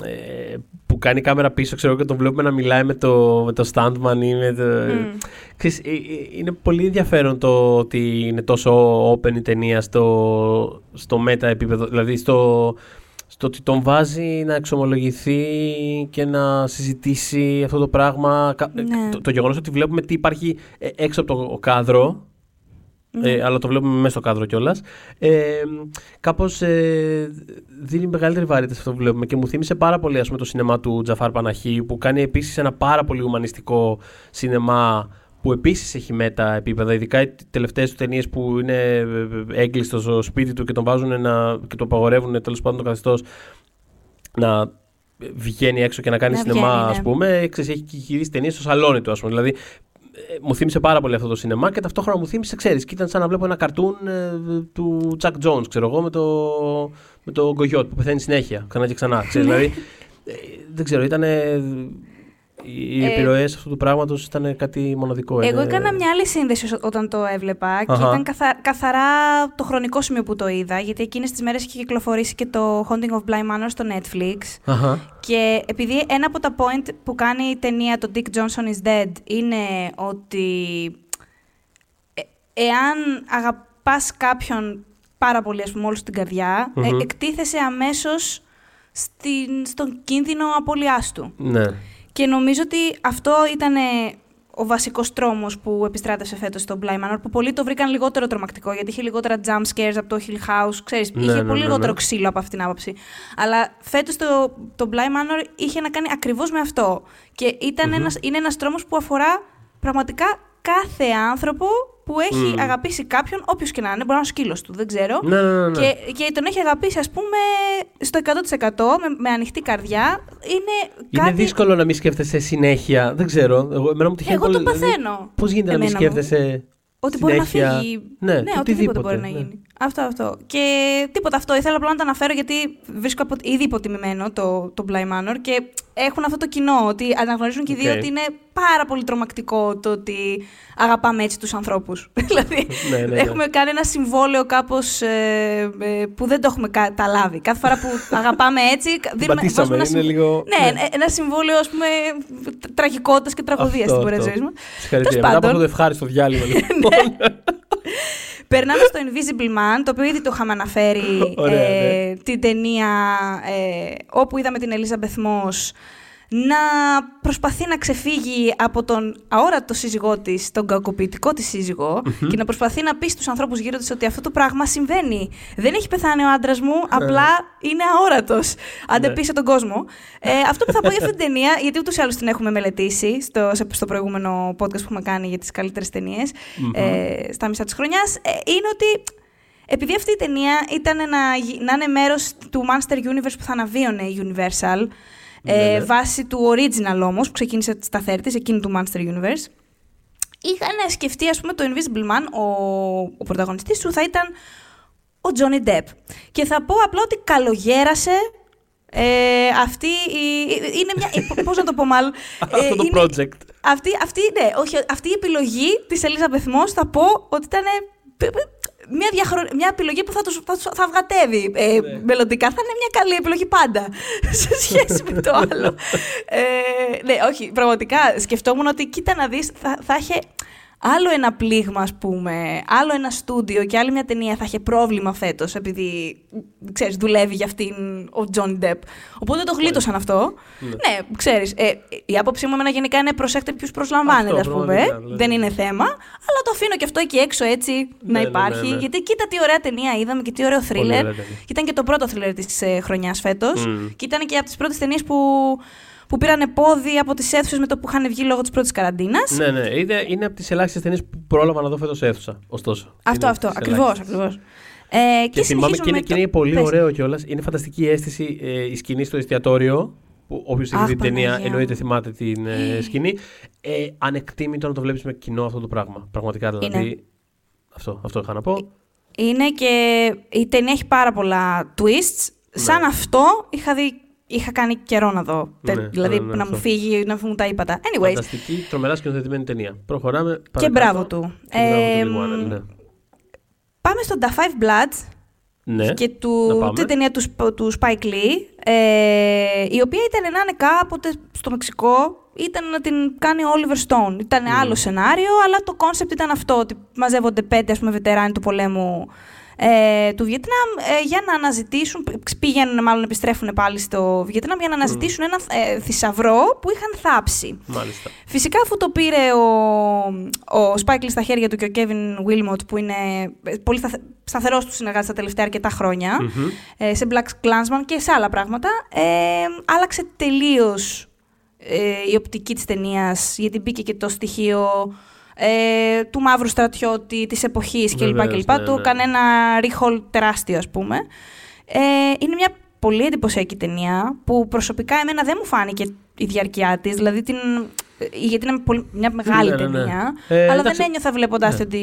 ε, που κάνει η κάμερα πίσω, ξέρω και τον βλέπουμε να μιλάει με το, με το standman ή με το... Μμ. Ξέρεις, ε, ε, είναι πολύ ενδιαφέρον το ότι είναι τόσο open η ταινία στο, στο meta επίπεδο, δηλαδή στο, στο ότι τον βάζει να εξομολογηθεί και να συζητήσει αυτό το πράγμα. Κα- ε, Ναι. Το, το γεγονός ότι βλέπουμε τι υπάρχει ε, έξω από το κάδρο, Ναι. ε, αλλά το βλέπουμε μέσα στο κάδρο κιόλας. Ε, Κάπως ε, δίνει μεγαλύτερη βαρύτητα σε αυτό που βλέπουμε και μου θύμισε πάρα πολύ ας πούμε, το σινεμά του Τζαφάρ Παναχή που κάνει επίσης ένα πάρα πολύ ουμανιστικό σινεμά που επίσης έχει μέτα επίπεδα. Ειδικά οι τελευταίες του ταινίες που είναι έγκλειστο στο σπίτι του και τον βάζουν να, και το απαγορεύουν τέλος πάντων το καθεστώς να βγαίνει έξω και να κάνει Να σινεμά, βγαίνει, ναι. α πούμε. Ξέρεις, έχει γυρίσει ταινίες στο σαλόνι του, ας πούμε. Δηλαδή, ε, μου θύμισε πάρα πολύ αυτό το σινεμά και ταυτόχρονα μου θύμισε, ξέρεις, και ήταν σαν να βλέπω ένα καρτούν ε, του Τσακ Jones, ξέρω εγώ, με το, με το Γκογιότ που πεθαίνει συνέχεια, ξανά και ξανά. Ξέρεις, δηλαδή, ε, δεν ξέρω, ήταν. Οι Ε, επιρροές αυτού του πράγματος ήταν κάτι μοναδικό. Εγώ είναι- έκανα μια άλλη σύνδεση όσο- όταν το έβλεπα και Αχα. ήταν καθα- καθαρά το χρονικό σημείο που το είδα, γιατί εκείνες τις μέρες είχε κυκλοφορήσει και το Haunting of Bly Manor στο Netflix. Αχα. Και επειδή ένα από τα point που κάνει η ταινία το Dick Johnson is Dead είναι ότι ε, εάν αγαπάς κάποιον πάρα πολύ, ας πούμε, όλη σου την καρδιά, ε, Μμμ. εκτίθεσαι αμέσως στην, στον κίνδυνο απώλειάς του. Ναι. Και νομίζω ότι αυτό ήταν ο βασικός τρόμος που επιστράτευσε φέτος στο Bly Manor, που πολλοί το βρήκαν λιγότερο τρομακτικό, γιατί είχε λιγότερα jump scares από το Hill House. Ξέρεις, Ναι, είχε ναι, πολύ ναι, λιγότερο ναι. ξύλο από αυτήν την άποψη. Αλλά φέτος το, το Bly Manor είχε να κάνει ακριβώς με αυτό. Και ήταν Μμμ. ένας, είναι ένας τρόμος που αφορά πραγματικά κάθε άνθρωπο που έχει Μμ. αγαπήσει κάποιον, όποιος και να είναι. Μπορεί να είναι ο σκύλος του, δεν ξέρω. Ναι, ναι, ναι, ναι. Και, και τον έχει αγαπήσει, ας πούμε, στο 100% με, με ανοιχτή καρδιά. Είναι, Είναι κάτι... δύσκολο να μην σκέφτεσαι συνέχεια. Δεν ξέρω. Εγώ, εμένα μου τυχαίνει Εγώ το πολύ- δηλαδή, παθαίνω. Πώς γίνεται να μην Εμένα μου. σκέφτεσαι Ότι μπορεί να συνέχεια- φύγει. Ναι, ναι οτιδήποτε, οτιδήποτε μπορεί να ναι. γίνει. Αυτό, αυτό. Και τίποτα αυτό. Ήθελα απλά να το αναφέρω γιατί βρίσκω απο- ήδη υποτιμημένο το, το Bly Manor και έχουν αυτό το κοινό ότι αναγνωρίζουν και οι δύο Οκ. ότι είναι πάρα πολύ τρομακτικό το ότι αγαπάμε έτσι τους ανθρώπους. δηλαδή, Ναι, ναι, ναι. έχουμε κάνει ένα συμβόλαιο κάπως ε, ε, που δεν το έχουμε καταλάβει. Κάθε φορά που αγαπάμε έτσι, δίνουμε, Πατήσαμε, βάζουμε ένα, είναι συμ- λίγο- ναι, ναι. ένα συμβόλαιο, ας πούμε, τραγικότητας και τραγωδίας στην πορεία της ζωής μου. Συγχαρητήρια. Τέλος Μετά από πάντων. αυτό το ευχάριστο διάλειμμα. Ναι. λοιπόν. Περνάμε στο Invisible Man, το οποίο ήδη το είχαμε αναφέρει. Ωραία, ε, ναι. Την ταινία ε, όπου είδαμε την Ελίζα Μπεθμός να προσπαθεί να ξεφύγει από τον αόρατο σύζυγό της, τον κακοποιητικό της σύζυγο και να προσπαθεί να πει στους ανθρώπους γύρω της ότι αυτό το πράγμα συμβαίνει. Δεν έχει πεθάνει ο άντρας μου, απλά είναι αόρατος. Άντε Ναι. πει σε τον κόσμο. Ε, αυτό που θα πω για αυτή την ταινία, γιατί ούτως ή άλλως την έχουμε μελετήσει στο, σε- στο προηγούμενο podcast που έχουμε κάνει για τις καλύτερες ταινίες, ε, στα μισά της χρονιάς, ε, είναι ότι επειδή αυτή η ταινία ήταν να, γι- να είναι μέρος του Monster Universe που θα αναβίωνε η Universal, Ναι, ε, ναι. βάσει του original όμως, που ξεκίνησε στα 30 εκείνη του Monster Universe, είχαν σκεφτεί, ας πούμε, το Invisible Man, ο, ο πρωταγωνιστής του θα ήταν ο Johnny Depp. Και θα πω απλά ότι καλογέρασε ε, αυτή η, είναι μια, ε, πώς να το πω μάλλον, ε, Αυτό το είναι- project. αυτή, αυτή, ναι, όχι, αυτή η επιλογή της Ελίζα Μπεθμός θα πω ότι ήταν μια, διαχρο... μια επιλογή που θα, τους, θα, τους- θα αυγατεύει ε, Ναι. μελλοντικά. Θα είναι μια καλή επιλογή πάντα σε σχέση με το άλλο. ε, ναι, όχι, πραγματικά σκεφτόμουν ότι κοίτα να δεις, θα, θα είχε άλλο ένα πλήγμα, ας πούμε, άλλο ένα στούντιο και άλλη μια ταινία θα είχε πρόβλημα φέτος, επειδή, ξέρεις, δουλεύει για αυτήν ο Τζον Ντεπ. Οπότε το γλίτωσαν αυτό. Ναι, ξέρεις, ε, η άποψή μου εμένα γενικά είναι προσέχτε ποιους προσλαμβάνετε, Αυτό, ας πούμε. πραγματικά, δηλαδή. Δεν είναι θέμα, αλλά το αφήνω και αυτό εκεί έξω έτσι Ναι, να ναι, υπάρχει. ναι, ναι. Γιατί κοίτα τι ωραία ταινία είδαμε και τι ωραίο Πολύ θρίλερ. ωραία ταινία. Και ήταν και το πρώτο θρίλερ της ε, χρονιάς φέτος. Μμμ. Και ήταν και από τις πρώτες ταινίες που, που πήραν πόδι από τις αίθουσες με το που είχαν βγει λόγω της πρώτης καραντίνας. Ναι, ναι. Είναι, είναι από τις ελάχιστες ταινίες που πρόλαβα να δω φέτος αίθουσα. Ωστόσο. Αυτό, Είναι αυτό. από τις Ακριβώς, ελάχιστες. ακριβώς. Ε, και, Και θυμάμαι και συνεχίζουμε είναι, με και είναι το- πολύ Πες. ωραίο κιόλας. Είναι φανταστική η αίσθηση ε, η σκηνή στο εστιατόριο. Που όποιος έχει Αχ, δει την ταινία Παναγία εννοείται μου. θυμάται την ε, σκηνή. Ε, ανεκτήμητο να το βλέπεις με κοινό αυτό το πράγμα. Πραγματικά δηλαδή. Είναι. Αυτό, αυτό είχα να πω. Είναι και η ταινία έχει πάρα πολλά twists. Σαν αυτό είχα δει είχα κάνει καιρό να δω. Τε- Ναι, δηλαδή ναι, ναι, να αυτό. μου φύγει, να μου τα ύπατα. Anyways, Φανταστική, τρομερά σκηνοθετημένη ταινία. Προχωράμε. και παρακάτω. μπράβο του. Και μπράβο Ε, του Λιμουάνα, ναι. Πάμε στο The Five Bloods Ναι. και να του, πάμε. την ταινία του, Sp- του Spike Lee, ε, η οποία ήταν να είναι κάποτε στο Μεξικό, ήταν να την κάνει ο Oliver Stone. Ήταν άλλο σενάριο, αλλά το concept ήταν αυτό, ότι μαζεύονται πέντε ας πούμε, βετεράνοι του πολέμου ε, του Βιετνάμ ε, για να αναζητήσουν, πήγαιναν μάλλον επιστρέφουν πάλι στο Βιετνάμ για να αναζητήσουν ένα ε, θησαυρό που είχαν θάψει. Μάλιστα. Φυσικά αφού το πήρε ο, ο Spike Lee στα χέρια του και ο Kevin Wilmot που είναι ε, πολύ σταθε, σταθερός του συνεργάτης τα τελευταία αρκετά χρόνια Μμμ. ε, σε Black Klansman και σε άλλα πράγματα ε, άλλαξε τελείως ε, η οπτική της ταινίας, γιατί μπήκε και το στοιχείο ε, του μαύρου στρατιώτη, της εποχής κλπ. Βεβαίως, κλπ. ναι, Του ναι. έκανε ένα recall τεράστιο ας πούμε. Ε, είναι μια πολύ εντυπωσιακή ταινία που προσωπικά εμένα δεν μου φάνηκε η διάρκεια της, δηλαδή την, γιατί είναι πολύ, μια μεγάλη Ναι, ναι, ναι. ταινία, Ε, αλλά εντάξει, δεν ένιωθα βλέποντας ναι. ότι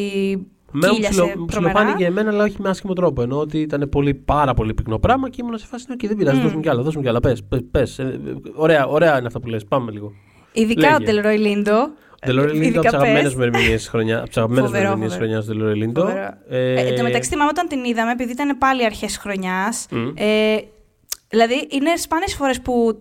Μένα μου κύλιασε ψιλο- μου τρομερά. ψιλοφάνηκε εμένα, αλλά όχι με άσχημο τρόπο. Ενώ ότι ήταν πολύ, πάρα πολύ πυκνό πράγμα και ήμουν σε φάση. «Ναι, «Οκ, δεν πειράζει, Μμ. δώσουμε κι άλλα. Δώσουμε κι άλλα. Πες, πες, πες. Ε, ε, ωραία, ωραία είναι αυτά που λες. Πάμε λίγο. Ειδικά Λέγε. ο Τελρόι Λίντο. Τελόρι Λίντο από ειδικά τι αγαπημένε πες. μου ερμηνείε χρονιά. Από τι αγαπημένε μου Φοβερό, ερμηνείε φοβερό. χρονιάς του Τελόρι Λίντο. Φοβερό. Ε, εν τω μεταξύ, θυμάμαι όταν την είδαμε, επειδή ήταν πάλι αρχές χρονιάς. Μμ. Ε, δηλαδή, είναι σπάνιες φορές που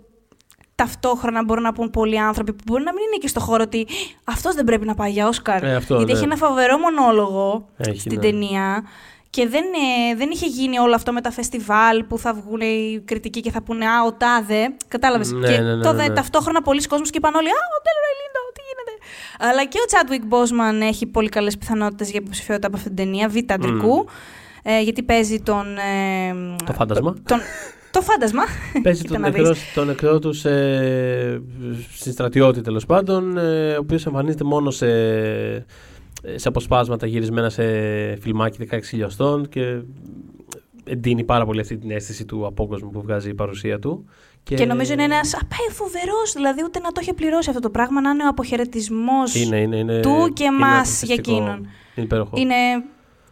ταυτόχρονα μπορούν να πούν πολλοί άνθρωποι που μπορεί να μην είναι και στο χώρο ότι αυτός δεν πρέπει να πάει για Όσκαρ. Ε, αυτό, γιατί ναι. έχει ένα φοβερό μονόλογο Έχει, στην ναι. ταινία. Και δεν, ε, δεν είχε γίνει όλο αυτό με τα φεστιβάλ που θα βγουν οι κριτικοί και θα πούνε Α, ο τάδε. Κατάλαβες. Ναι, και ναι, ναι, τότε ναι, ναι. ταυτόχρονα πολλοί κόσμοι και είπαν όλοι Α, ο Τέλρο Λίντο, τι γίνεται. Αλλά και ο Chadwick Boseman έχει πολύ καλές πιθανότητες για υποψηφιότητα από αυτήν την ταινία, β' αντρικού. Ε, γιατί παίζει τον. ε, Το φάντασμα. Τον, το φάντασμα. Παίζει Κοίτα τον να νεκρό, δεις. τον νεκρό του σε, στην στρατιώτη τέλος πάντων, ε, ο οποίος εμφανίζεται μόνο σε, σε αποσπάσματα γυρισμένα σε φιλμάκι 16 χιλιοστών και εντείνει πάρα πολύ αυτή την αίσθηση του απόκοσμου που βγάζει η παρουσία του. Και, νομίζω είναι ένας φοβερός, δηλαδή ούτε να το είχε πληρώσει αυτό το πράγμα, να είναι ο αποχαιρετισμός είναι, είναι, είναι, του και είναι εμάς για αποφασιστικό. εκείνον. Είναι υπέροχο. Είναι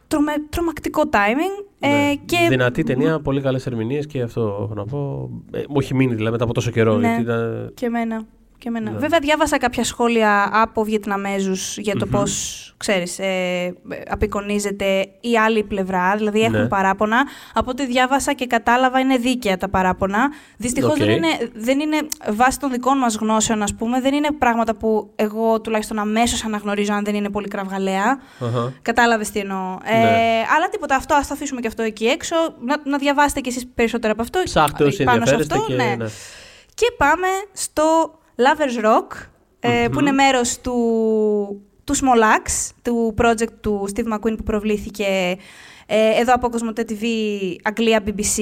τρομε, τρομακτικό timing. Ε, Ναι. και... Δυνατή ταινία, πολύ καλές ερμηνείες και αυτό έχω να πω. Ε, μου έχει μείνει δηλαδή μετά από τόσο καιρό. Ναι. γιατί ήταν- Και εμένα. Και εμένα. Ναι. Βέβαια, διάβασα κάποια σχόλια από Βιετναμέζους για το Μμμ. πώς, ξέρεις, ε, απεικονίζεται η άλλη πλευρά. Δηλαδή, έχουν Ναι. παράπονα. Από ό,τι διάβασα και κατάλαβα, είναι δίκαια τα παράπονα. Δυστυχώς Οκ. δεν, είναι, δεν είναι βάσει των δικών μας γνώσεων, ας πούμε, δεν είναι πράγματα που εγώ τουλάχιστον αμέσως αναγνωρίζω αν δεν είναι πολύ κραυγαλαία. Αχα. Κατάλαβες τι εννοώ. Ε, Ναι. αλλά τίποτα, αυτό ας το αφήσουμε και αυτό εκεί έξω. Να, να διαβάσετε κι εσείς περισσότερα από αυτό. Ψάχτε όσοι πάνω σε ενδιαφέρεστε αυτό, και. ναι. ναι. Και πάμε στο Lovers Rock, ε, Μμμ. που είναι μέρος του, του Small Axe, του project του Steve McQueen που προβλήθηκε ε, εδώ από Cosmote TV, Αγγλία, BBC.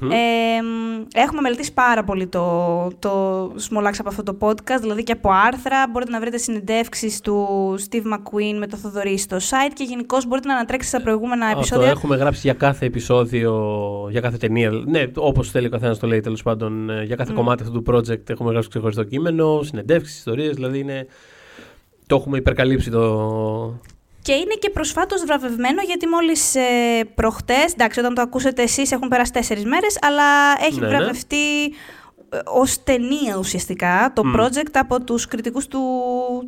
Μμμ. Ε, μ, έχουμε μελετήσει πάρα πολύ το, το Small Axe από αυτό το podcast, δηλαδή και από άρθρα. Μπορείτε να βρείτε συνεντεύξεις του Steve McQueen με το Θοδωρή στο site και γενικώ μπορείτε να ανατρέξετε στα προηγούμενα Αυτό επεισόδια. έχουμε γράψει για κάθε επεισόδιο, για κάθε ταινία. Ναι, όπως θέλει ο καθένας το λέει τέλος πάντων. ε, Για κάθε Μμ. κομμάτι αυτού του project έχουμε γράψει ξεχωριστό κείμενο, συνεντεύξεις, ιστορίες. Δηλαδή είναι. Το έχουμε υπερκαλύψει το. Και είναι και προσφάτως βραβευμένο γιατί μόλις ε, προχτές, εντάξει, όταν το ακούσετε εσείς έχουν περάσει τέσσερις μέρες, αλλά έχει Ναι, ναι. βραβευτεί ε, ως ταινία ουσιαστικά το Μμ. project από τους κριτικούς του,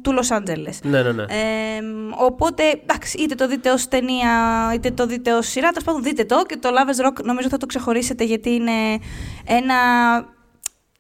του Los Angeles. Ναι, ναι, ναι. Ε, οπότε, εντάξει, είτε το δείτε ως ταινία, είτε το δείτε ως σειρά. Τέλος πάντων, δείτε το και το Lovers Rock νομίζω θα το ξεχωρίσετε γιατί είναι ένα.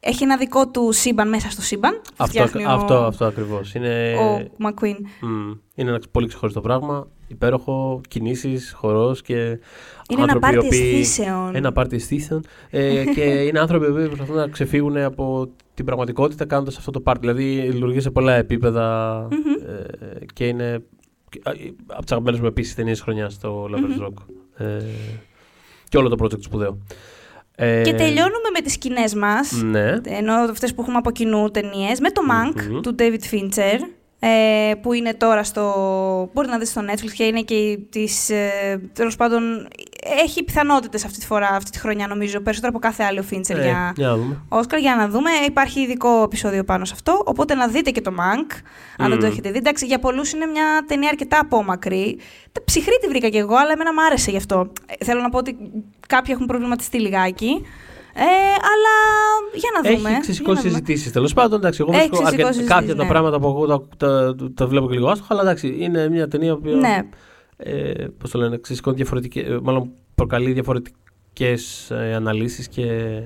Έχει ένα δικό του σύμπαν μέσα στο σύμπαν. αυτό Φτιάχνει ο- αυτό, αυτό ακριβώς. Είναι, Ο McQueen. μ, είναι ένα πολύ ξεχωριστό πράγμα. Υπέροχο, κινήσεις, χορός και. Είναι ένα άνθρωποι οι πάρτι οποίοι- αισθήσεων. Ένα πάρτι αισθήσεων. Ε, και είναι άνθρωποι που προσπαθούν να ξεφύγουν από την πραγματικότητα κάνοντας αυτό το πάρτι. Δηλαδή λειτουργεί σε πολλά επίπεδα Μμμ. ε, και είναι και- α, ε, από τι αγαπημένε μου επίσης ταινίες χρονιάς στο Lovers Μμμ. Rock. Ε, και όλο το project σπουδαίο. Ε, Και τελειώνουμε με τις σκηνές μας, Ναι. ενώ αυτές που έχουμε από κοινού ταινίες, με το Mank Μμμ. του David Fincher, ε, που είναι τώρα στο... Μπορείτε να δείτε στο Netflix και είναι και της... Ε, τέλος πάντων, έχει πιθανότητες αυτή τη φορά, αυτή τη χρονιά νομίζω, περισσότερο από κάθε άλλο Fincher Ε, για για να δούμε. Όσκαρ, για να δούμε. Υπάρχει ειδικό επεισόδιο πάνω σε αυτό, οπότε να δείτε και το Mank, αν δεν το Μμ. έχετε δει. Εντάξει, για πολλούς είναι μια ταινία αρκετά απόμακρη. Τα ψυχρή τη βρήκα κι εγώ, αλλά εμένα μου άρεσε γι' αυτό. Ε, θέλω να πω ότι κάποιοι έχουν προβληματιστεί λιγάκι. Ε, αλλά για να δούμε. Έχει για ξεσηκώσει να δούμε. συζητήσεις τέλος πάντων. Εντάξει, εγώ Έχει βρίσκω ξεσηκώσει αρκετά- συζητήσεις, κάποια τα ναι. πράγματα που εγώ τα, τα, τα βλέπω και λίγο άστοχα, αλλά εντάξει, είναι μια ταινία που. Ναι. Ε, Πώς το λένε, ξεσηκώνει διαφορετικές, ε, μάλλον προκαλεί διαφορετικές ε, αναλύσεις και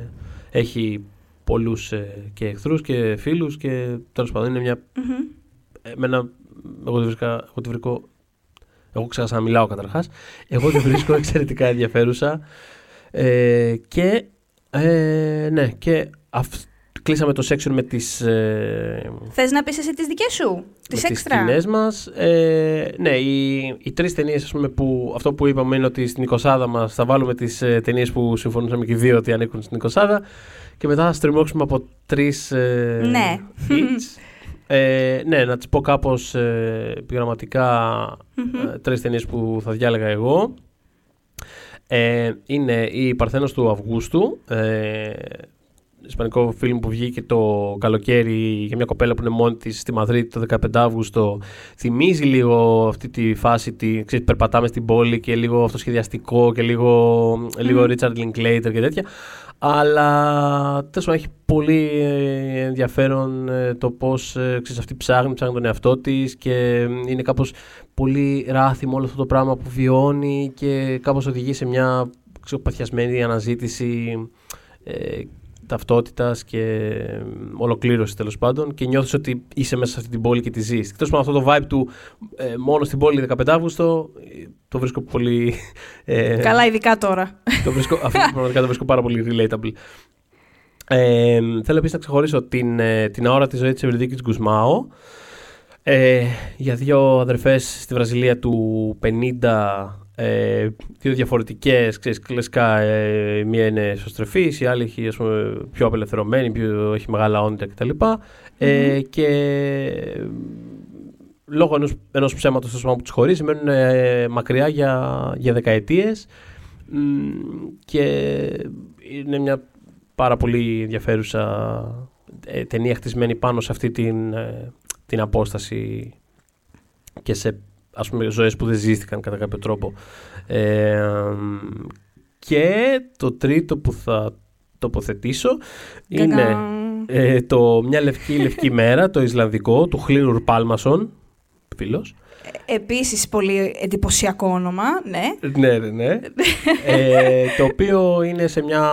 έχει πολλούς και εχθρούς και φίλους και τέλος πάντων είναι μια. Μμμ. Εμένα, εγώ τη βρίσκα. Εγώ τη βρήκω. Εγώ ξέχασα να μιλάω καταρχάς. Εγώ τη βρίσκω εξαιρετικά ενδιαφέρουσα. Ε, και. Ε, ναι, και αυ, κλείσαμε το section με τις, ε, Θες να πεις εσύ τις δικές σου, τις με τις έξτρα; σκηνές μας. Ε, ναι, οι, οι τρεις ταινίες, ας πούμε, που αυτό που είπαμε είναι ότι στην 20 μας θα βάλουμε τις ε, ταινίες που συμφωνούσαμε και οι δύο ότι ανήκουν στην 20 και μετά θα στριμώξουμε από τρεις ε, Ναι. hits. Ε, ναι, να τις πω κάπως ε, επιγραμματικά Μμμ. ε, τρεις ταινίες που θα διάλεγα εγώ. Ε, είναι η Παρθένος του Αυγούστου, ε, ισπανικό φιλμ που βγήκε το καλοκαίρι για μια κοπέλα που είναι μόνη της στη Μαδρίτη το 15 Αύγουστο. Θυμίζει λίγο αυτή τη φάση, τη, ξέρεις, περπατάμε στην πόλη και λίγο αυτοσχεδιαστικό και λίγο, λίγο Μμμ. Richard Linklater και τέτοια. Αλλά τέλος πάντων έχει πολύ ε, ενδιαφέρον ε, το πώς ε, ξέρεις, αυτή ψάχνει, ψάχνει τον εαυτό της και ε, είναι κάπως πολύ ράθιμο όλο αυτό το πράγμα που βιώνει και κάπως οδηγεί σε μια ξέρω, παθιασμένη αναζήτηση ε, ταυτότητας και ε, ολοκλήρωσης τέλος πάντων και νιώθεις ότι είσαι μέσα σε αυτή την πόλη και τη ζεις. Εκτός από αυτό το vibe του ε, μόνο στην πόλη 15 Αύγουστο ε, το βρίσκω πολύ... ε, Καλά, ειδικά τώρα. το βρίσκω, αυτό πραγματικά το βρίσκω πάρα πολύ relatable. Ε, θέλω επίσης να ξεχωρίσω την, ε, την αόρατη ζωή της Ευρυδίκης Γκουσμάου. Ε, για δύο αδερφές στη Βραζιλία του 50, ε, δύο διαφορετικές, ξέρεις, κλασικά, ε, μία είναι ισοστρεφής, η άλλη έχει, ας πούμε, πιο απελευθερωμένη, πιο, έχει μεγάλα όνειρα κτλ. Ε, και λόγω ενός, ενός ψέματος τόσο που τους χωρίζει μένουν ε, μακριά για, για δεκαετίες Μ, και είναι μια πάρα πολύ ενδιαφέρουσα ε, ταινία χτισμένη πάνω σε αυτή την, ε, την απόσταση και σε ας πούμε ζωές που δεν ζήστηκαν κατά κάποιο τρόπο. Ε, και το τρίτο που θα τοποθετήσω είναι ε, το «Μια λευκή λευκή μέρα», το Ισλανδικό, του Χλίνουρ Πάλμασον, φίλος. Ε, επίσης πολύ εντυπωσιακό όνομα, ναι. Ναι, ναι, ναι. ε, το οποίο είναι σε μια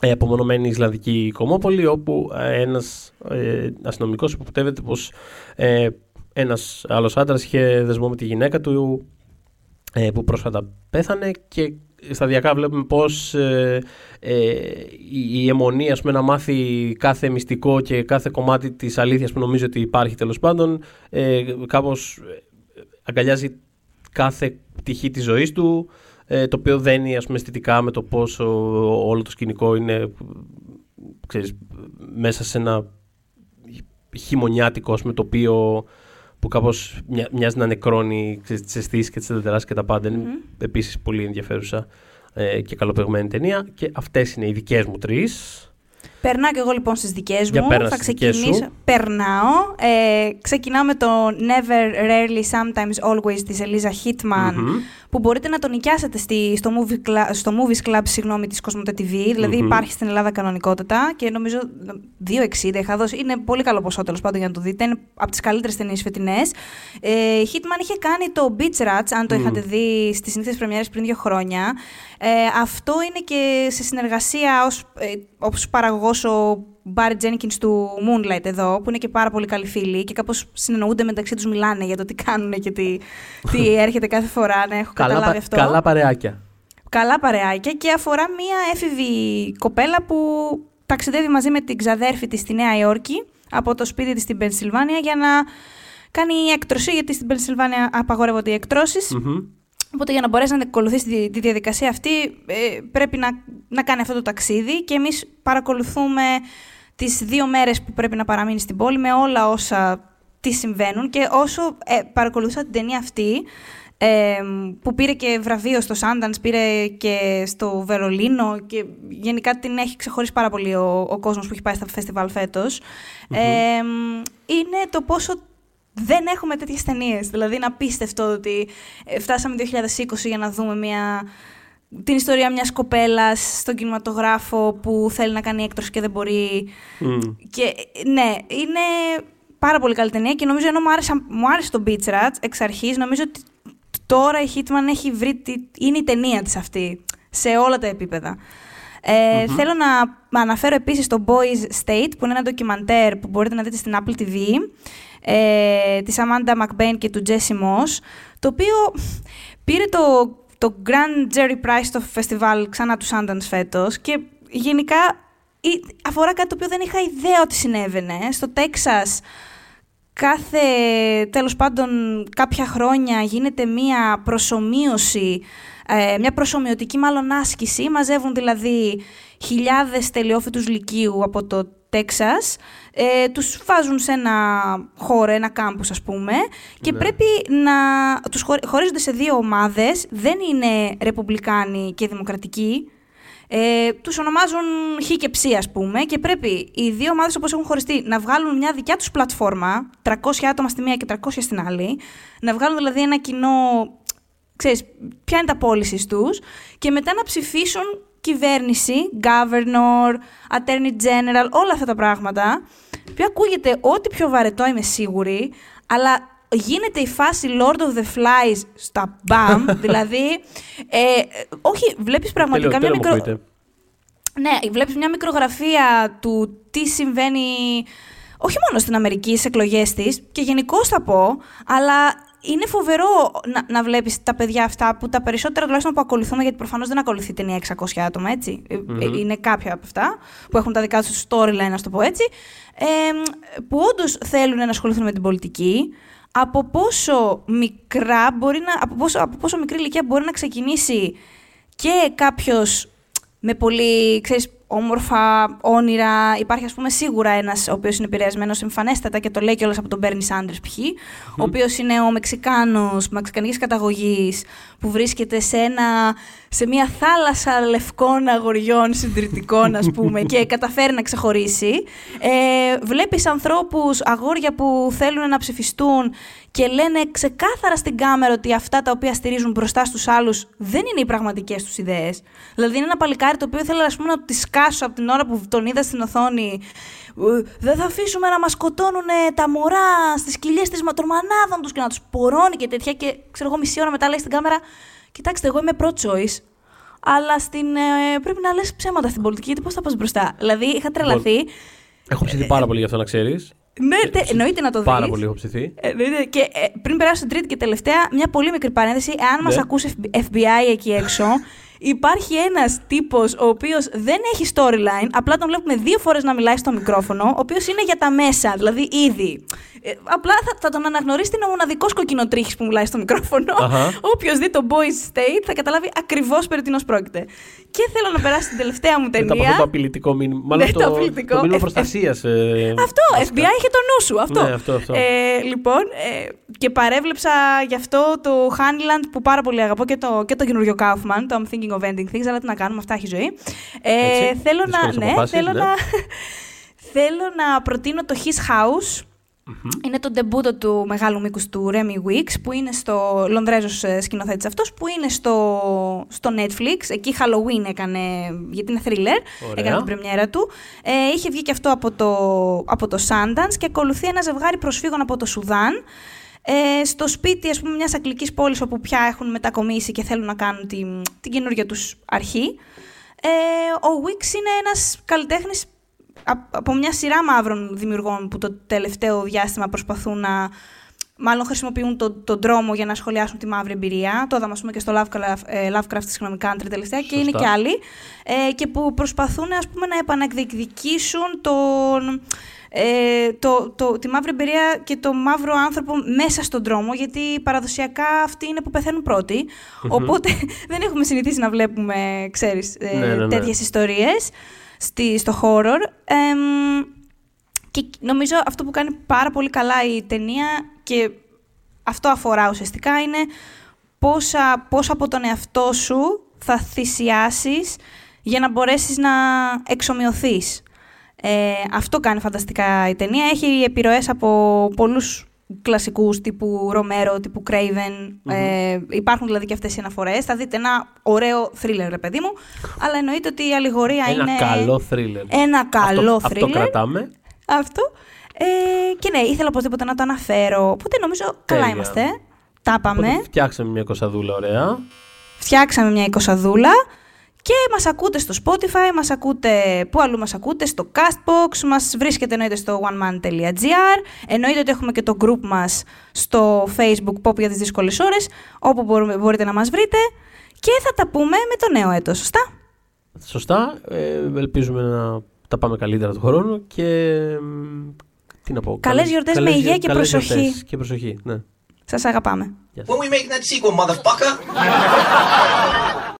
ε, απομονωμένη Ισλανδική κομμόπολη όπου ε, ένας ε, αστυνομικός υποπτεύεται πως ε, ένας άλλος άντρας είχε δεσμό με τη γυναίκα του ε, που πρόσφατα πέθανε και σταδιακά βλέπουμε πως ε, ε, η, αιμονή ας πούμε, να μάθει κάθε μυστικό και κάθε κομμάτι της αλήθειας που νομίζω ότι υπάρχει τέλος πάντων ε, κάπως αγκαλιάζει κάθε πτυχή της ζωής του ε, το οποίο δένει ας πούμε, αισθητικά με το πόσο όλο το σκηνικό είναι ξέρεις, μέσα σε ένα χειμωνιάτικο με το οποίο που κάπως μοιάζει να νεκρώνει τις αισθήσεις και τις αντιδράσεις και τα πάντα. Είναι επίσης πολύ ενδιαφέρουσα ε, και καλοπεγμένη ταινία και αυτές είναι οι δικές μου τρεις. Περνάω και εγώ λοιπόν στις δικές μου. Θα ξεκινήσω. Περνάω. Ε, ξεκινάω με το Never, Rarely, Sometimes, Always της Ελίζα Hitman που μπορείτε να το νοικιάσετε στη, στο, movie club, στο Movies Club συγγνώμη, της Cosmote TV. δηλαδη υπάρχει στην Ελλάδα κανονικότητα και νομίζω 2,60 είχα δώσει. Είναι πολύ καλό ποσό τέλος πάντων για να το δείτε. Είναι από τις καλύτερες ταινίες φετινές. Ε, Hitman είχε κάνει το Beach Rats, αν το είχατε δει στις συνήθειες πρεμιέρες πριν δύο χρόνια. Ε, αυτό είναι και σε συνεργασία ως, ε, ως παραγωγός ο Μπάρι Τζένικιν του Moonlight εδώ, που είναι και πάρα πολύ καλοί φίλοι και κάπως συνεννοούνται μεταξύ τους, μιλάνε για το τι κάνουν και τι, τι έρχεται κάθε φορά. Ναι, έχω καλά, καταλάβει αυτό. Καλά παρεάκια. Καλά παρεάκια και αφορά μία έφηβη κοπέλα που ταξιδεύει μαζί με την ξαδέρφη της στη Νέα Υόρκη από το σπίτι της στην Πενσιλβάνια για να κάνει έκτρωση, γιατί στην Πενσιλβάνια απαγορεύονται οι εκτρώσεις. Οπότε για να μπορέσει να ακολουθήσει τη, διαδικασία αυτή ε, πρέπει να, να κάνει αυτό το ταξίδι και εμείς παρακολουθούμε τις δύο μέρες που πρέπει να παραμείνει στην πόλη με όλα όσα τι συμβαίνουν και όσο ε, παρακολουθούσα την ταινία αυτή ε, που πήρε και βραβείο στο Sundance, πήρε και στο Βερολίνο και γενικά την έχει ξεχωρίσει πάρα πολύ ο, ο κόσμος που έχει πάει στα φεστιβάλ φετος είναι το πόσο δεν έχουμε τέτοιες ταινίες. Δηλαδή είναι απίστευτο ότι ε, φτάσαμε 2020 για να δούμε μια την ιστορία μιας κοπέλας στον κινηματογράφο που θέλει να κάνει έκτρωση και δεν μπορεί. Και ναι, είναι πάρα πολύ καλή ταινία και νομίζω ενώ μου άρεσε, μου άρεσε το Beach Rats εξ αρχής, νομίζω ότι τώρα η Hitman έχει βρει, τι είναι η ταινία της αυτή, σε όλα τα επίπεδα. Ε, Θέλω να αναφέρω επίσης το Boys State, που είναι ένα ντοκιμαντέρ που μπορείτε να δείτε στην Apple TV, ε, της Amanda McBain και του Jesse Moss, το οποίο πήρε το το Grand Jerry Prize στο φεστιβάλ ξανά τους Sundance φέτος και γενικά αφορά κάτι το οποίο δεν είχα ιδέα ότι συνέβαινε. Στο Τέξας κάθε, τέλος πάντων, κάποια χρόνια γίνεται μία προσωμείωση, ε, μια προσωμιωτική μάλλον άσκηση. Μαζεύουν δηλαδή χιλιάδες τελειόφοιτους λυκείου από το Τέξας, ε, τους βάζουν σε ένα χώρο, ένα κάμπους ας πούμε, και ναι. πρέπει να τους χωρίζονται σε δύο ομάδες, δεν είναι ρεπουμπλικάνοι και δημοκρατικοί, ε, τους ονομάζουν χ και ψ, ας πούμε, και πρέπει οι δύο ομάδες όπως έχουν χωριστεί να βγάλουν μια δικιά τους πλατφόρμα, 300 άτομα στη μία και 300 στην άλλη, να βγάλουν δηλαδή ένα κοινό. Ξέρεις, ποια είναι τα πώληση τους και μετά να ψηφίσουν κυβέρνηση, governor, attorney general, όλα αυτά τα πράγματα, που ακούγεται ό,τι πιο βαρετό είμαι σίγουρη, αλλά γίνεται η φάση Lord of the Flies στα μπαμ, δηλαδή, ε, όχι, βλέπεις πραγματικά μια μικρο... Ναι, βλέπεις μια μικρογραφία του τι συμβαίνει όχι μόνο στην Αμερική, στις εκλογές της, και γενικώς θα πω, αλλά είναι φοβερό να, να βλέπεις τα παιδιά αυτά που τα περισσότερα τουλάχιστον που ακολουθούμε, γιατί προφανώς δεν ακολουθεί ταινία 600 άτομα, έτσι. Mm-hmm. Είναι κάποια από αυτά που έχουν τα δικά τους storyline, ας το πω έτσι. Ε, που όντως θέλουν να ασχοληθούν με την πολιτική. Από πόσο μικρά μπορεί να, από πόσο, από πόσο μικρή ηλικία μπορεί να ξεκινήσει και κάποιος με πολύ, ξέρεις, όμορφα όνειρα. Υπάρχει, ας πούμε, σίγουρα ένας ο οποίος είναι επηρεασμένος εμφανέστατα και το λέει κιόλας από τον Μπέρνι Σάντρε, π.χ. Ο οποίος είναι ο Μεξικάνος, μεξικανικής καταγωγής, που βρίσκεται σε ένα σε μια θάλασσα λευκών αγοριών συντηρητικών, ας πούμε, και καταφέρει να ξεχωρίσει. Ε, βλέπεις ανθρώπους, αγόρια που θέλουν να ψηφιστούν και λένε ξεκάθαρα στην κάμερα ότι αυτά τα οποία στηρίζουν μπροστά στους άλλους δεν είναι οι πραγματικές τους ιδέες. Δηλαδή είναι ένα παλικάρι το οποίο ήθελα ας πούμε, να τη σκάσω από την ώρα που τον είδα στην οθόνη. «Ε, Δεν θα αφήσουμε να μας σκοτώνουν τα μωρά στις κοιλιές της των μανάδων τους και να τους πορώνει και τέτοια και ξέρω εγώ μισή ώρα μετά λέει στην κάμερα Κοιτάξτε, εγώ είμαι pro-choice, αλλά στην, ε, πρέπει να λες ψέματα στην πολιτική, γιατί πώς θα πας μπροστά. Δηλαδή, είχα τρελαθεί. Έχω ψηθεί πάρα πολύ γι' αυτό να ξέρεις. Ναι, τε, εννοείται να το δεις. Πάρα πολύ έχω ψηθεί. Ε, εννοείται. Και ε, πριν περάσω στην τρίτη και τελευταία, μια πολύ μικρή παρένθεση. Εάν μας Ναι. ακούσει FBI εκεί έξω, υπάρχει ένας τύπος ο οποίος δεν έχει storyline, απλά τον βλέπουμε δύο φορές να μιλάει στο μικρόφωνο, ο οποίος είναι για τα μέσα, δηλαδή ήδη. Ε, απλά θα, θα τον αναγνωρίσει, είναι ο μοναδικός κοκκινοτρίχης που μιλάει στο μικρόφωνο. Αχα. Όποιος δει το Boys State θα καταλάβει ακριβώς περί τίνος πρόκειται. Και θέλω να περάσω στην τελευταία μου Μετά από ταινία. αυτό το απειλητικό μήνυμα. Μάλλον Ναι, το, το απειλητικό. το μήνυμα Ε, προστασίας. Αυτό, FBI είχε το νου σου. Αυτό. Ναι, αυτό, αυτό. Ε, λοιπόν, ε, και παρέβλεψα γι' αυτό το Honeyland που πάρα πολύ αγαπώ και το, και το καινούριο Kaufman, το I'm thinking of ending things, αλλά τι να κάνουμε, αυτά έχει ζωή. Ε, Έτσι, θέλω να, δύσκολες ναι, αποφάσεις, θέλω ναι. να, θέλω να προτείνω το His House. Είναι το ντεμπούτο του μεγάλου μήκους του Remy Weeks, που είναι στο Λονδρέζος ε, σκηνοθέτης αυτός, που είναι στο, στο Netflix. Εκεί Halloween έκανε, γιατί είναι thriller, Ωραία. έκανε την πρεμιέρα του. Ε, είχε βγει και αυτό από το, από το Sundance και ακολουθεί ένα ζευγάρι προσφύγων από το Σουδάν. Ε, στο σπίτι, ας πούμε, μιας αγγλικής πόλης όπου πια έχουν μετακομίσει και θέλουν να κάνουν την, την καινούργια τους αρχή. Ε, ο Wicks είναι ένας καλλιτέχνης α- από μια σειρά μαύρων δημιουργών που το τελευταίο διάστημα προσπαθούν να μάλλον χρησιμοποιούν τον τον δρόμο για να σχολιάσουν τη μαύρη εμπειρία. Το είδαμε ας πούμε, και στο Lovecraft, ε, Lovecraft συγγνώμη, Country τελευταία και είναι Σωστά. και άλλοι. Ε, και που προσπαθούν ας πούμε, να επαναεκδικήσουν τον, ε, το, το, τη μαύρη εμπειρία και το μαύρο άνθρωπο μέσα στον δρόμο, γιατί παραδοσιακά αυτοί είναι που πεθαίνουν πρώτοι. Οπότε δεν έχουμε συνηθίσει να βλέπουμε, ξέρεις, ε, Ναι, ναι, ναι. τέτοιες ιστορίες στη, στο horror. Εμ, και νομίζω αυτό που κάνει πάρα πολύ καλά η ταινία και αυτό αφορά ουσιαστικά είναι πόσα, πόσα από τον εαυτό σου θα θυσιάσεις για να μπορέσεις να εξομοιωθείς. Ε, αυτό κάνει φανταστικά η ταινία. Έχει επιρροές από πολλούς κλασικούς τύπου Ρομέρο, τύπου Craven. Ε, υπάρχουν δηλαδή και αυτές οι αναφορές. Θα δείτε ένα ωραίο thriller, ρε παιδί μου. Αλλά εννοείται ότι η αλληγορία Ένα είναι... καλό thriller. Ένα καλό αυτό, thriller. Αυτό κρατάμε. Αυτό. Ε, και ναι, ήθελα οπωσδήποτε να το αναφέρω. Οπότε νομίζω καλά Τέλεια. είμαστε. Τα πάμε. Οπότε φτιάξαμε μια κοσαδούλα ωραία. Φτιάξαμε μια εικοσαδούλα. Και μας ακούτε στο Spotify, μας ακούτε πού αλλού μας ακούτε, στο Castbox, μας βρίσκεται εννοείται στο oneman.gr, εννοείται ότι έχουμε και το group μας στο Facebook Pop για τις δύσκολες ώρες, όπου μπορούμε, μπορείτε να μας βρείτε και θα τα πούμε με το νέο έτος, σωστά; Σωστά. Ε, ελπίζουμε να τα πάμε καλύτερα του χρόνου και. μ, Τι να πω. Καλές γιορτές με υγεία και καλές προσοχή. γιορτές Και προσοχή, ναι. Σας αγαπάμε. Γεια σας. When we making that sequel, motherfucker?